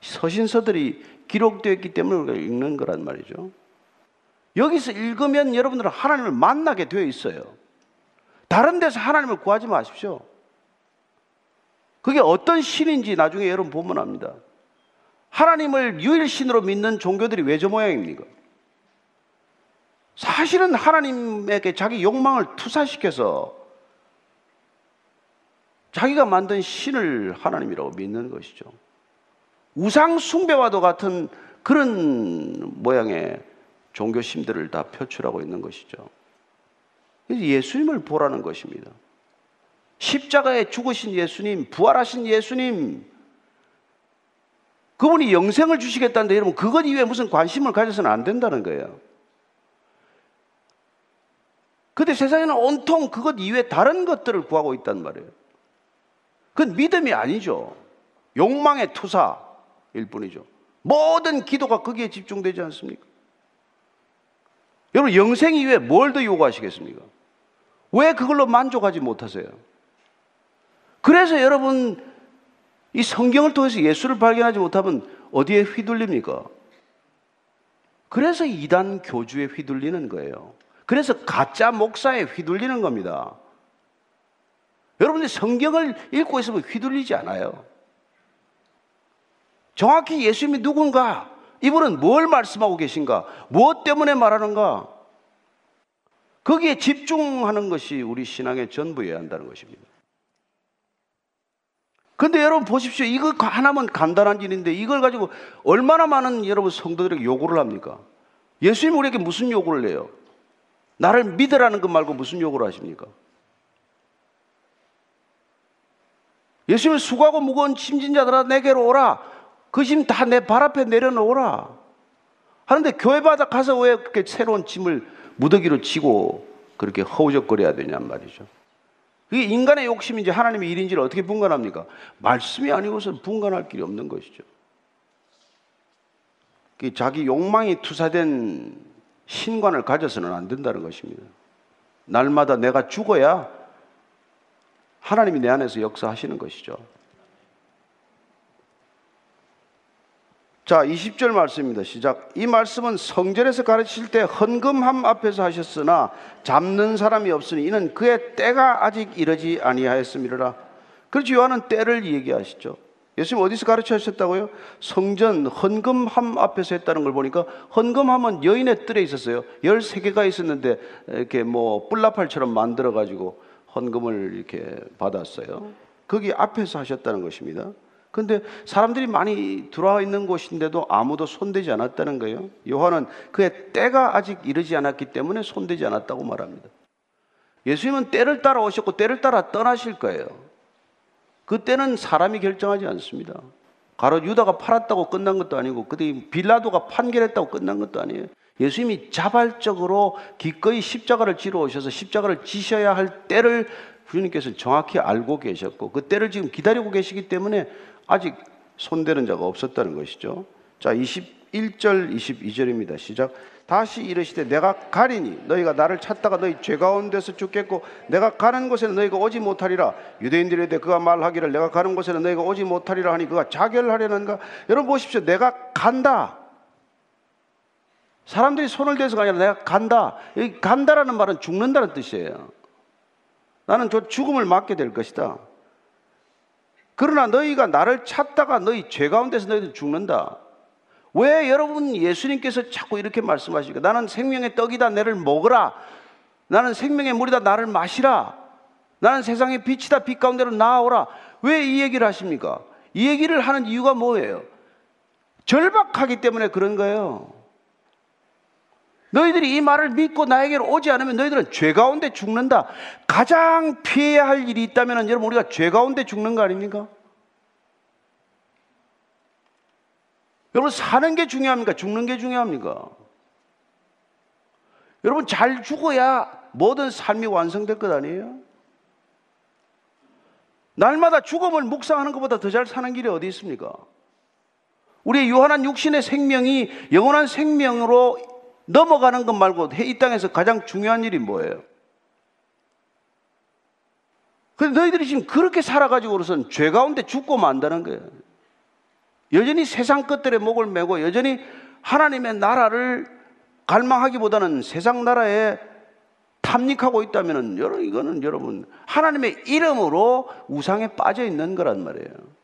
서신서들이 기록되어 있기 때문에 우리가 읽는 거란 말이죠. 여기서 읽으면 여러분들은 하나님을 만나게 되어 있어요. 다른 데서 하나님을 구하지 마십시오. 그게 어떤 신인지 나중에 여러분 보면 압니다. 하나님을 유일신으로 믿는 종교들이 왜 저 모양입니까? 사실은 하나님에게 자기 욕망을 투사시켜서 자기가 만든 신을 하나님이라고 믿는 것이죠. 우상 숭배와도 같은 그런 모양의 종교심들을 다 표출하고 있는 것이죠. 예수님을 보라는 것입니다. 십자가에 죽으신 예수님, 부활하신 예수님, 그분이 영생을 주시겠다는데 여러분 그것 이외에 무슨 관심을 가져서는 안 된다는 거예요. 근데 세상에는 온통 그것 이외에 다른 것들을 구하고 있단 말이에요. 그건 믿음이 아니죠. 욕망의 투사 일 뿐이죠. 모든 기도가 거기에 집중되지 않습니까? 여러분 영생 이외에 뭘 더 요구하시겠습니까? 왜 그걸로 만족하지 못하세요? 그래서 여러분 이 성경을 통해서 예수를 발견하지 못하면 어디에 휘둘립니까? 그래서 이단 교주에 휘둘리는 거예요. 그래서 가짜 목사에 휘둘리는 겁니다. 여러분들이 성경을 읽고 있으면 휘둘리지 않아요. 정확히 예수님이 누군가, 이분은 뭘 말씀하고 계신가, 무엇 때문에 말하는가, 거기에 집중하는 것이 우리 신앙의 전부여야 한다는 것입니다. 근데 여러분 보십시오. 이거 하나만 간단한 일인데 이걸 가지고 얼마나 많은 여러분 성도들에게 요구를 합니까? 예수님 우리에게 무슨 요구를 해요? 나를 믿으라는 것 말고 무슨 요구를 하십니까? 예수님은 수고하고 무거운 짐진 자들아 내게로 오라. 그 짐 다 내 발 앞에 내려놓으라. 하는데 교회 바닥 가서 왜 그렇게 새로운 짐을 무더기로 치고 그렇게 허우적거려야 되냔 말이죠. 그게 인간의 욕심인지 하나님의 일인지를 어떻게 분간합니까? 말씀이 아니고서 분간할 길이 없는 것이죠. 자기 욕망이 투사된 신관을 가져서는 안 된다는 것입니다. 날마다 내가 죽어야 하나님이 내 안에서 역사하시는 것이죠. 자, 20절 말씀입니다. 시작. 이 말씀은 성전에서 가르칠 때 헌금함 앞에서 하셨으나 잡는 사람이 없으니 이는 그의 때가 아직 이르지 아니하였음이라. 그렇지 요한은 때를 얘기하시죠. 예수님 어디서 가르쳐 하셨다고요? 성전 헌금함 앞에서 했다는 걸 보니까 헌금함은 여인의 뜰에 있었어요. 13개가 있었는데 이렇게 뭐 뿔나팔처럼 만들어 가지고 헌금을 이렇게 받았어요. 거기 앞에서 하셨다는 것입니다. 근데 사람들이 많이 들어와 있는 곳인데도 아무도 손대지 않았다는 거예요. 요한은 그의 때가 아직 이르지 않았기 때문에 손대지 않았다고 말합니다. 예수님은 때를 따라 오셨고 때를 따라 떠나실 거예요. 그 때는 사람이 결정하지 않습니다. 가로 유다가 팔았다고 끝난 것도 아니고 그때 빌라도가 판결했다고 끝난 것도 아니에요. 예수님이 자발적으로 기꺼이 십자가를 지러 오셔서 십자가를 지셔야 할 때를 주님께서 정확히 알고 계셨고 그 때를 지금 기다리고 계시기 때문에 아직 손대는 자가 없었다는 것이죠. 자, 21절, 22절입니다. 시작. 다시 이르시되 내가 가리니 너희가 나를 찾다가 너희 죄 가운데서 죽겠고 내가 가는 곳에는 너희가 오지 못하리라. 유대인들에 대해 그가 말하기를 내가 가는 곳에는 너희가 오지 못하리라 하니 그가 자결하려는가? 여러분 보십시오. 내가 간다. 사람들이 손을 대서가 아니라 내가 간다. 여기 간다라는 말은 죽는다는 뜻이에요. 나는 저 죽음을 맞게 될 것이다 그러나 너희가 나를 찾다가 너희 죄 가운데서 너희들 죽는다. 왜 여러분 예수님께서 자꾸 이렇게 말씀하십니까? 나는 생명의 떡이다. 내를 먹으라. 나는 생명의 물이다. 나를 마시라. 나는 세상의 빛이다. 빛 가운데로 나아오라. 왜 이 얘기를 하십니까? 이 얘기를 하는 이유가 뭐예요? 절박하기 때문에 그런 거예요. 너희들이 이 말을 믿고 나에게로 오지 않으면 너희들은 죄 가운데 죽는다. 가장 피해야 할 일이 있다면 여러분 우리가 죄 가운데 죽는 거 아닙니까? 여러분 사는 게 중요합니까? 죽는 게 중요합니까? 여러분 잘 죽어야 모든 삶이 완성될 것 아니에요? 날마다 죽음을 묵상하는 것보다 더 잘 사는 길이 어디 있습니까? 우리의 유한한 육신의 생명이 영원한 생명으로 넘어가는 것 말고 이 땅에서 가장 중요한 일이 뭐예요? 근데 너희들이 지금 그렇게 살아가지고로선 죄 가운데 죽고 만다는 거예요. 여전히 세상 것들의 목을 메고 여전히 하나님의 나라를 갈망하기보다는 세상 나라에 탐닉하고 있다면 여러분 이거는 여러분 하나님의 이름으로 우상에 빠져 있는 거란 말이에요.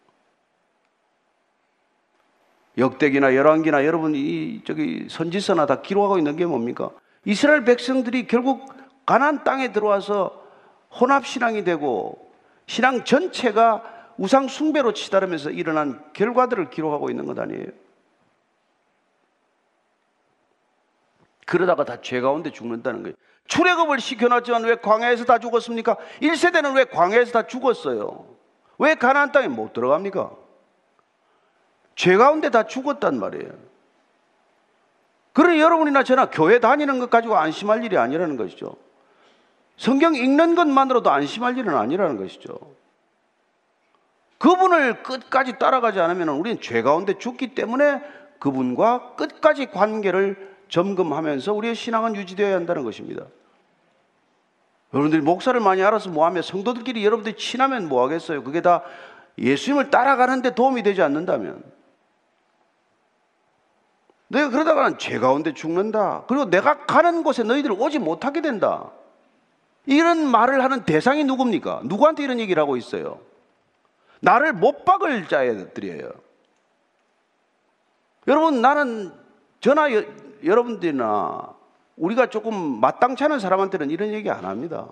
역대기나 열왕기나 여러분 이 저기 선지서나 다 기록하고 있는 게 뭡니까? 이스라엘 백성들이 결국 가나안 땅에 들어와서 혼합 신앙이 되고 신앙 전체가 우상 숭배로 치달으면서 일어난 결과들을 기록하고 있는 것 아니에요? 그러다가 다 죄 가운데 죽는다는 거예요. 출애굽을 시켜놨지만 왜 광야에서 다 죽었습니까? 1세대는 왜 광야에서 다 죽었어요? 왜 가나안 땅에 못 들어갑니까? 죄 가운데 다 죽었단 말이에요. 그러니 여러분이나 저나 교회 다니는 것 가지고 안심할 일이 아니라는 것이죠. 성경 읽는 것만으로도 안심할 일은 아니라는 것이죠. 그분을 끝까지 따라가지 않으면 우리는 죄 가운데 죽기 때문에 그분과 끝까지 관계를 점검하면서 우리의 신앙은 유지되어야 한다는 것입니다. 여러분들이 목사를 많이 알아서 뭐하며 성도들끼리 여러분들이 친하면 뭐하겠어요? 그게 다 예수님을 따라가는데 도움이 되지 않는다면 내가 그러다가는 죄 가운데 죽는다. 그리고 내가 가는 곳에 너희들 오지 못하게 된다. 이런 말을 하는 대상이 누굽니까? 누구한테 이런 얘기를 하고 있어요? 나를 못 박을 자들이에요. 여러분, 나는 저나 여, 여러분들이나 우리가 조금 마땅치 않은 사람한테는 이런 얘기 안 합니다.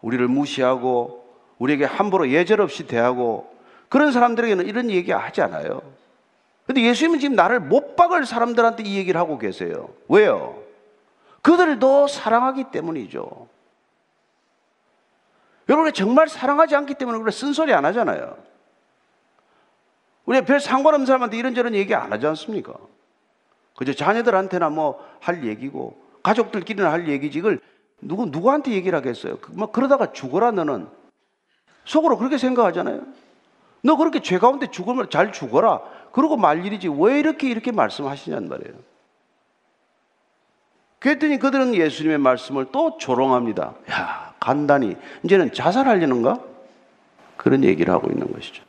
우리를 무시하고 우리에게 함부로 예절 없이 대하고 그런 사람들에게는 이런 얘기 하지 않아요. 근데 예수님은 지금 나를 못 박을 사람들한테 이 얘기를 하고 계세요. 왜요? 그들도 사랑하기 때문이죠. 여러분이 정말 사랑하지 않기 때문에 그래 쓴소리 안 하잖아요. 우리가 별 상관없는 사람한테 이런저런 얘기 안 하지 않습니까? 그저 자녀들한테나 뭐 할 얘기고 가족들끼리는 할 얘기지 이걸 누구 누구한테 얘기를 하겠어요? 그뭐 그러다가 죽어라 너는 속으로 그렇게 생각하잖아요. 너 그렇게 죄 가운데 죽으면 잘 죽어라. 그러고 말 일이지 왜 이렇게 이렇게 말씀하시냔 말이에요. 그랬더니 그들은 예수님의 말씀을 또 조롱합니다. 야, 간단히 이제는 자살하려는가? 그런 얘기를 하고 있는 것이죠.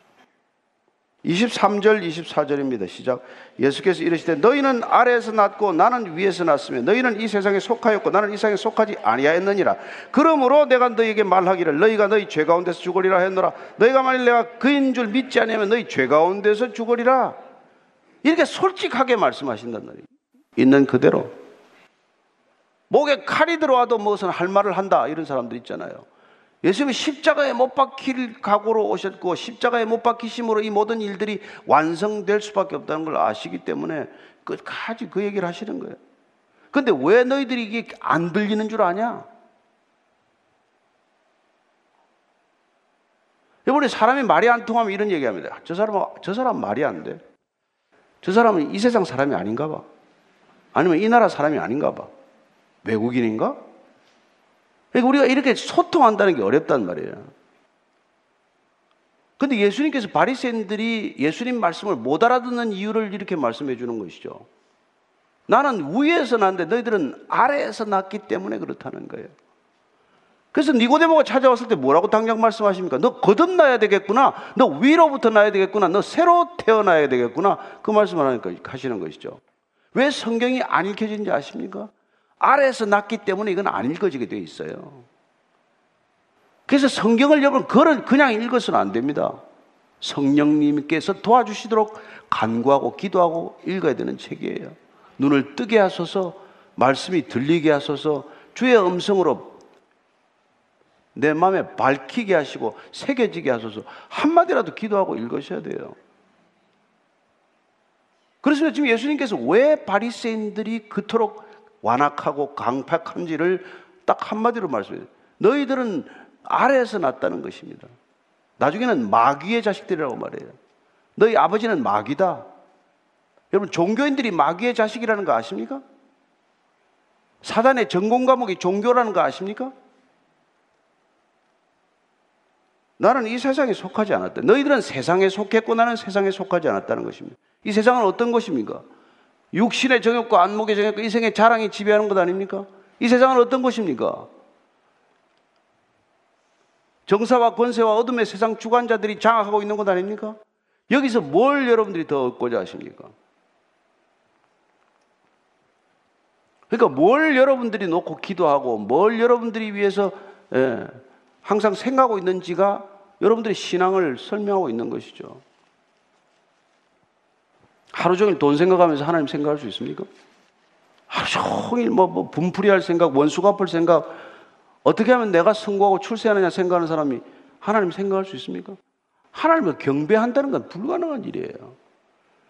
23절, 24절입니다. 시작. 예수께서 이르시되 너희는 아래에서 났고 나는 위에서 났으며 너희는 이 세상에 속하였고 나는 이 세상에 속하지 아니하였느니라. 그러므로 내가 너희에게 말하기를 너희가 너희 죄 가운데서 죽으리라 했노라. 너희가 만일 내가 그인 줄 믿지 않으면 너희 죄 가운데서 죽으리라. 이렇게 솔직하게 말씀하신단 말이에요. 있는 그대로. 목에 칼이 들어와도 무슨 할 말을 한다 이런 사람들 있잖아요. 예수님이 십자가에 못 박힐 각오로 오셨고 십자가에 못 박히심으로 이 모든 일들이 완성될 수밖에 없다는 걸 아시기 때문에 끝까지 그 얘기를 하시는 거예요. 근데 왜 너희들이 이게 안 들리는 줄 아냐? 여러분이 사람이 말이 안 통하면 이런 얘기 합니다. 저 사람, 저 사람 말이 안 돼. 저 사람은 이 세상 사람이 아닌가 봐. 아니면 이 나라 사람이 아닌가 봐. 외국인인가? 그러니까 우리가 이렇게 소통한다는 게 어렵단 말이에요. 근데 예수님께서 바리새인들이 예수님 말씀을 못 알아듣는 이유를 이렇게 말씀해 주는 것이죠. 나는 위에서 났는데 너희들은 아래에서 났기 때문에 그렇다는 거예요. 그래서 니고데모가 찾아왔을 때 뭐라고 당장 말씀하십니까? 너 거듭나야 되겠구나. 너 위로부터 나야 되겠구나. 너 새로 태어나야 되겠구나. 그 말씀을 하시는 것이죠. 왜 성경이 안 읽혀진지 아십니까? 아래에서 났기 때문에 이건 안 읽어지게 되어 있어요. 그래서 성경을 여러분 그냥 읽어서는 안 됩니다. 성령님께서 도와주시도록 간구하고 기도하고 읽어야 되는 책이에요. 눈을 뜨게 하소서, 말씀이 들리게 하소서, 주의 음성으로 내 마음에 밝히게 하시고 새겨지게 하소서 한마디라도 기도하고 읽으셔야 돼요. 그래서 지금 예수님께서 왜 바리새인들이 그토록 완악하고 강팍한지를 딱 한마디로 말씀해요. 너희들은 아래에서 났다는 것입니다. 나중에는 마귀의 자식들이라고 말해요. 너희 아버지는 마귀다. 여러분 종교인들이 마귀의 자식이라는 거 아십니까? 사단의 전공 과목이 종교라는 거 아십니까? 나는 이 세상에 속하지 않았다. 너희들은 세상에 속했고 나는 세상에 속하지 않았다는 것입니다. 이 세상은 어떤 것입니까? 육신의 정욕과 안목의 정욕과 이생의 자랑이 지배하는 것 아닙니까? 이 세상은 어떤 것입니까? 정사와 권세와 어둠의 세상 주관자들이 장악하고 있는 것 아닙니까? 여기서 뭘 여러분들이 더 얻고자 하십니까? 그러니까 뭘 여러분들이 놓고 기도하고 뭘 여러분들이 위해서 예, 항상 생각하고 있는지가 여러분들의 신앙을 설명하고 있는 것이죠. 하루 종일 돈 생각하면서 하나님 생각할 수 있습니까? 하루 종일 뭐, 뭐 분풀이 할 생각, 원수 갚을 생각, 어떻게 하면 내가 성공하고 출세하느냐 생각하는 사람이 하나님 생각할 수 있습니까? 하나님을 경배한다는 건 불가능한 일이에요.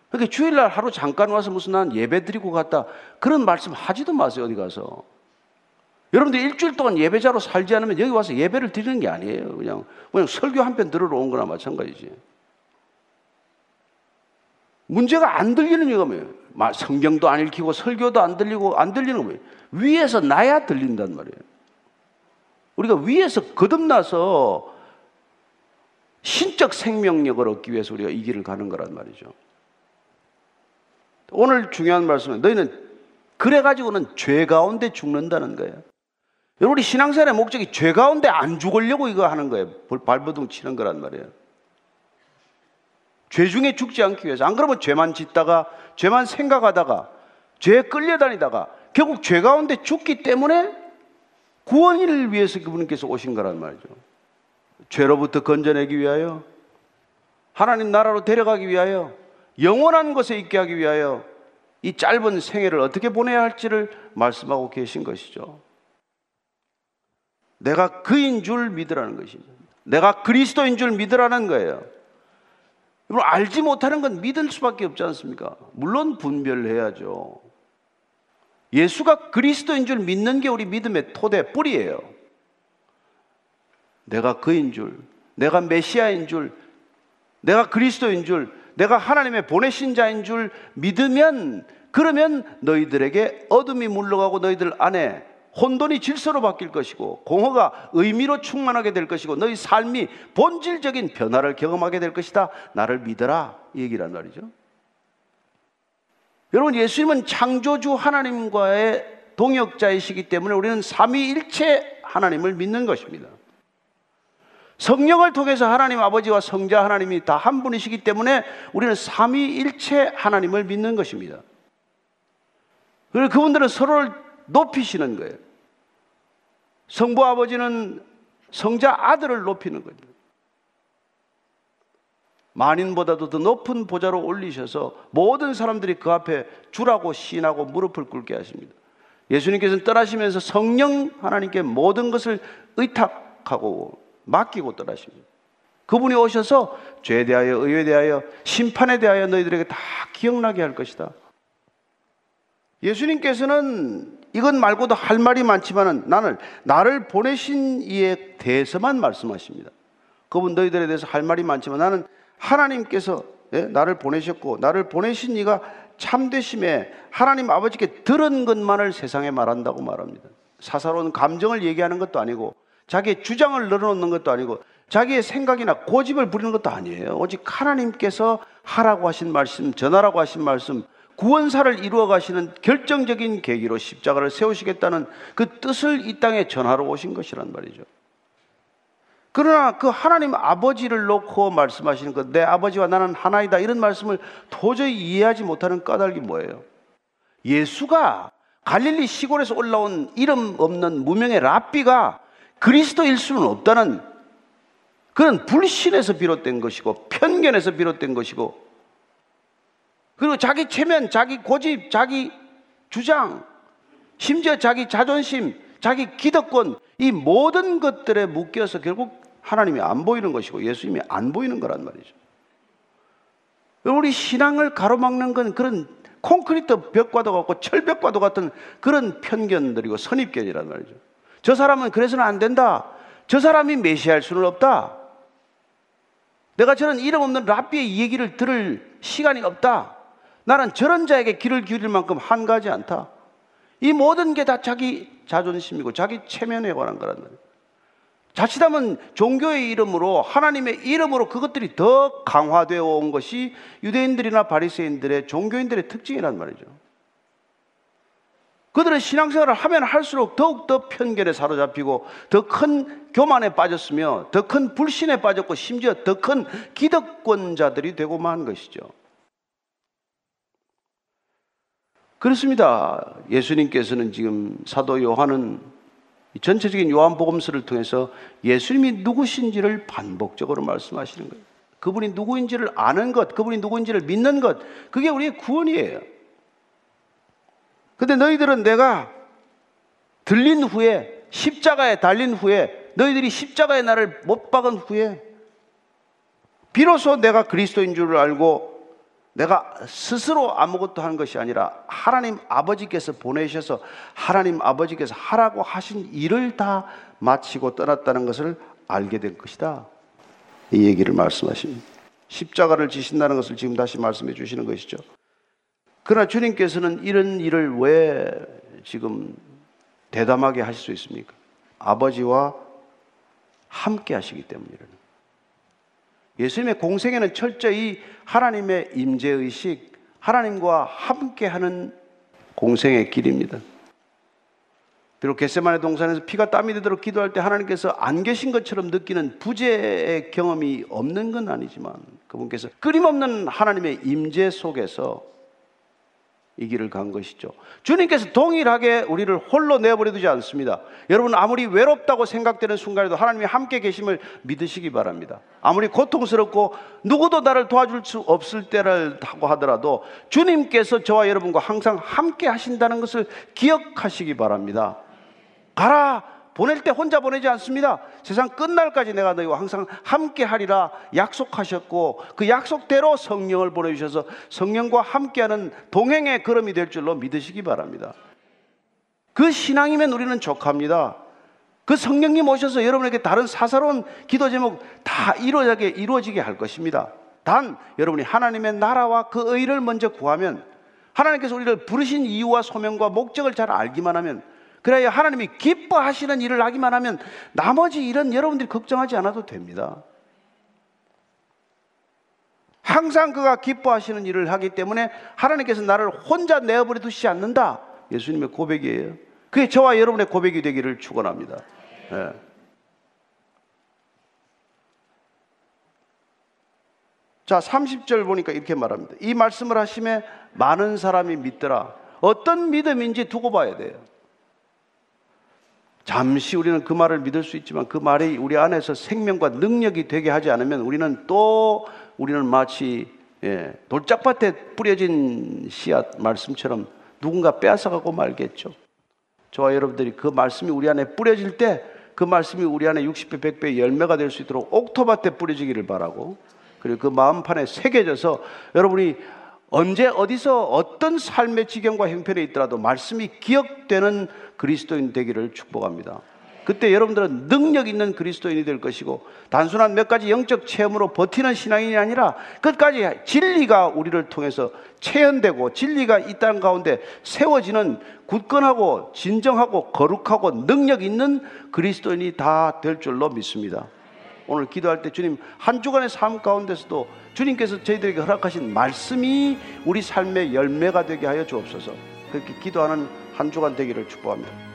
그러니까 주일날 하루 잠깐 와서 무슨 난 예배 드리고 갔다 그런 말씀 하지도 마세요 어디 가서. 여러분들 일주일 동안 예배자로 살지 않으면 여기 와서 예배를 드리는 게 아니에요. 그냥 그냥 설교 한 편 들으러 온 거나 마찬가지지. 문제가 안 들리는 이유가 뭐예요? 성경도 안 읽히고 설교도 안 들리고 안 들리는 거예요. 위에서 나야 들린단 말이에요. 우리가 위에서 거듭나서 신적 생명력을 얻기 위해서 우리가 이 길을 가는 거란 말이죠. 오늘 중요한 말씀은 너희는 그래 가지고는 죄 가운데 죽는다는 거예요. 여러분 우리 신앙생활의 목적이 죄 가운데 안 죽으려고 이거 하는 거예요. 발버둥 치는 거란 말이에요. 죄 중에 죽지 않기 위해서. 안 그러면 죄만 짓다가, 죄만 생각하다가, 죄에 끌려다니다가, 결국 죄 가운데 죽기 때문에 구원을 위해서 그분께서 오신 거란 말이죠. 죄로부터 건져내기 위하여, 하나님 나라로 데려가기 위하여, 영원한 것에 있게 하기 위하여, 이 짧은 생애를 어떻게 보내야 할지를 말씀하고 계신 것이죠. 내가 그인 줄 믿으라는 것입니다. 내가 그리스도인 줄 믿으라는 거예요. 여러분, 알지 못하는 건 믿을 수밖에 없지 않습니까? 물론 분별해야죠. 예수가 그리스도인 줄 믿는 게 우리 믿음의 토대, 뿌리예요. 내가 그인 줄, 내가 메시아인 줄, 내가 그리스도인 줄, 내가 하나님의 보내신 자인 줄 믿으면 그러면 너희들에게 어둠이 물러가고 너희들 안에 혼돈이 질서로 바뀔 것이고 공허가 의미로 충만하게 될 것이고 너희 삶이 본질적인 변화를 경험하게 될 것이다. 나를 믿어라. 이 얘기란 말이죠. 여러분 예수님은 창조주 하나님과의 동역자이시기 때문에 우리는 삼위일체 하나님을 믿는 것입니다. 성령을 통해서 하나님 아버지와 성자 하나님이 다 한 분이시기 때문에 우리는 삼위일체 하나님을 믿는 것입니다. 그리고 그분들은 서로를 높이시는 거예요. 성부 아버지는 성자 아들을 높이는 거죠. 만인보다도 더 높은 보좌로 올리셔서 모든 사람들이 그 앞에 주라고 시인하고 무릎을 꿇게 하십니다. 예수님께서는 떠나시면서 성령 하나님께 모든 것을 의탁하고 맡기고 떠나십니다. 그분이 오셔서 죄에 대하여, 의에 대하여, 심판에 대하여 너희들에게 다 기억나게 할 것이다. 예수님께서는 이것 말고도 할 말이 많지만은 나는 나를 보내신 이에 대해서만 말씀하십니다. 그분 너희들에 대해서 할 말이 많지만 나는 하나님께서 예? 나를 보내셨고 나를 보내신 이가 참되심에 하나님 아버지께 들은 것만을 세상에 말한다고 말합니다. 사사로운 감정을 얘기하는 것도 아니고 자기의 주장을 늘어놓는 것도 아니고 자기의 생각이나 고집을 부리는 것도 아니에요. 오직 하나님께서 하라고 하신 말씀, 전하라고 하신 말씀, 구원사를 이루어 가시는 결정적인 계기로 십자가를 세우시겠다는 그 뜻을 이 땅에 전하러 오신 것이란 말이죠. 그러나 그 하나님 아버지를 놓고 말씀하시는 것, 내 아버지와 나는 하나이다. 이런 말씀을 도저히 이해하지 못하는 까닭이 뭐예요? 예수가 갈릴리 시골에서 올라온 이름 없는 무명의 랍비가 그리스도일 수는 없다는 그런 불신에서 비롯된 것이고 편견에서 비롯된 것이고 그리고 자기 체면, 자기 고집, 자기 주장, 심지어 자기 자존심, 자기 기득권 이 모든 것들에 묶여서 결국 하나님이 안 보이는 것이고 예수님이 안 보이는 거란 말이죠. 우리 신앙을 가로막는 건 그런 콘크리트 벽과도 같고 철벽과도 같은 그런 편견들이고 선입견이란 말이죠. 저 사람은 그래서는 안 된다. 저 사람이 메시아일 수는 없다. 내가 저런 이름 없는 랍비의 얘기를 들을 시간이 없다. 나는 저런 자에게 길을 기울일 만큼 한가지 않다. 이 모든 게 다 자기 자존심이고 자기 체면에 관한 거란 말이에요. 자칫하면 종교의 이름으로 하나님의 이름으로 그것들이 더 강화되어 온 것이 유대인들이나 바리새인들의 종교인들의 특징이란 말이죠. 그들은 신앙생활을 하면 할수록 더욱더 편견에 사로잡히고 더 큰 교만에 빠졌으며 더 큰 불신에 빠졌고 심지어 더 큰 기득권자들이 되고 만 것이죠. 그렇습니다. 예수님께서는 지금 사도 요한은 전체적인 요한복음서를 통해서 예수님이 누구신지를 반복적으로 말씀하시는 거예요. 그분이 누구인지를 아는 것, 그분이 누구인지를 믿는 것, 그게 우리의 구원이에요. 근데 너희들은 내가 들린 후에, 십자가에 달린 후에, 너희들이 십자가의 나를 못 박은 후에, 비로소 내가 그리스도인 줄 알고 내가 스스로 아무것도 하는 것이 아니라 하나님 아버지께서 보내셔서 하나님 아버지께서 하라고 하신 일을 다 마치고 떠났다는 것을 알게 된 것이다. 이 얘기를 말씀하십니다. 십자가를 지신다는 것을 지금 다시 말씀해 주시는 것이죠. 그러나 주님께서는 이런 일을 왜 지금 대담하게 하실 수 있습니까? 아버지와 함께 하시기 때문이라는 예수님의 공생에는 철저히 하나님의 임재 의식, 하나님과 함께하는 공생의 길입니다. 비록 겟세만의 동산에서 피가 땀이 되도록 기도할 때 하나님께서 안 계신 것처럼 느끼는 부재의 경험이 없는 건 아니지만 그분께서 끊임없는 하나님의 임재 속에서 이 길을 간 것이죠. 주님께서 동일하게 우리를 홀로 내버려 두지 않습니다. 여러분 아무리 외롭다고 생각되는 순간에도 하나님이 함께 계심을 믿으시기 바랍니다. 아무리 고통스럽고 누구도 나를 도와줄 수 없을 때라고 하더라도 주님께서 저와 여러분과 항상 함께 하신다는 것을 기억하시기 바랍니다. 가라 보낼 때 혼자 보내지 않습니다. 세상 끝날까지 내가 너희와 항상 함께 하리라 약속하셨고 그 약속대로 성령을 보내주셔서 성령과 함께하는 동행의 걸음이 될 줄로 믿으시기 바랍니다. 그 신앙이면 우리는 족합니다. 그 성령님 오셔서 여러분에게 다른 사사로운 기도 제목 다 이루어지게, 이루어지게 할 것입니다. 단, 여러분이 하나님의 나라와 그 의를 먼저 구하면 하나님께서 우리를 부르신 이유와 소명과 목적을 잘 알기만 하면 그래야 하나님이 기뻐하시는 일을 하기만 하면 나머지 일은 여러분들이 걱정하지 않아도 됩니다. 항상 그가 기뻐하시는 일을 하기 때문에 하나님께서 나를 혼자 내어버려 두시지 않는다. 예수님의 고백이에요. 그게 저와 여러분의 고백이 되기를 축원합니다. 네. 자, 30절 보니까 이렇게 말합니다. 이 말씀을 하심에 많은 사람이 믿더라. 어떤 믿음인지 두고 봐야 돼요. 잠시 우리는 그 말을 믿을 수 있지만 그 말이 우리 안에서 생명과 능력이 되게 하지 않으면 우리는 또 우리는 마치 예, 돌짝밭에 뿌려진 씨앗 말씀처럼 누군가 빼앗아가고 말겠죠. 저와 여러분들이 그 말씀이 우리 안에 뿌려질 때 그 말씀이 우리 안에 60배, 100배 열매가 될 수 있도록 옥토밭에 뿌려지기를 바라고 그리고 그 마음판에 새겨져서 여러분이 언제 어디서 어떤 삶의 지경과 형편에 있더라도 말씀이 기억되는 그리스도인 되기를 축복합니다. 그때 여러분들은 능력 있는 그리스도인이 될 것이고 단순한 몇 가지 영적 체험으로 버티는 신앙인이 아니라 끝까지 진리가 우리를 통해서 체현되고 진리가 이 땅 가운데 세워지는 굳건하고 진정하고 거룩하고 능력 있는 그리스도인이 다 될 줄로 믿습니다. 오늘 기도할 때 주님 한 주간의 삶 가운데서도 주님께서 저희들에게 허락하신 말씀이 우리 삶의 열매가 되게 하여 주옵소서. 그렇게 기도하는 한 주간 되기를 축복합니다.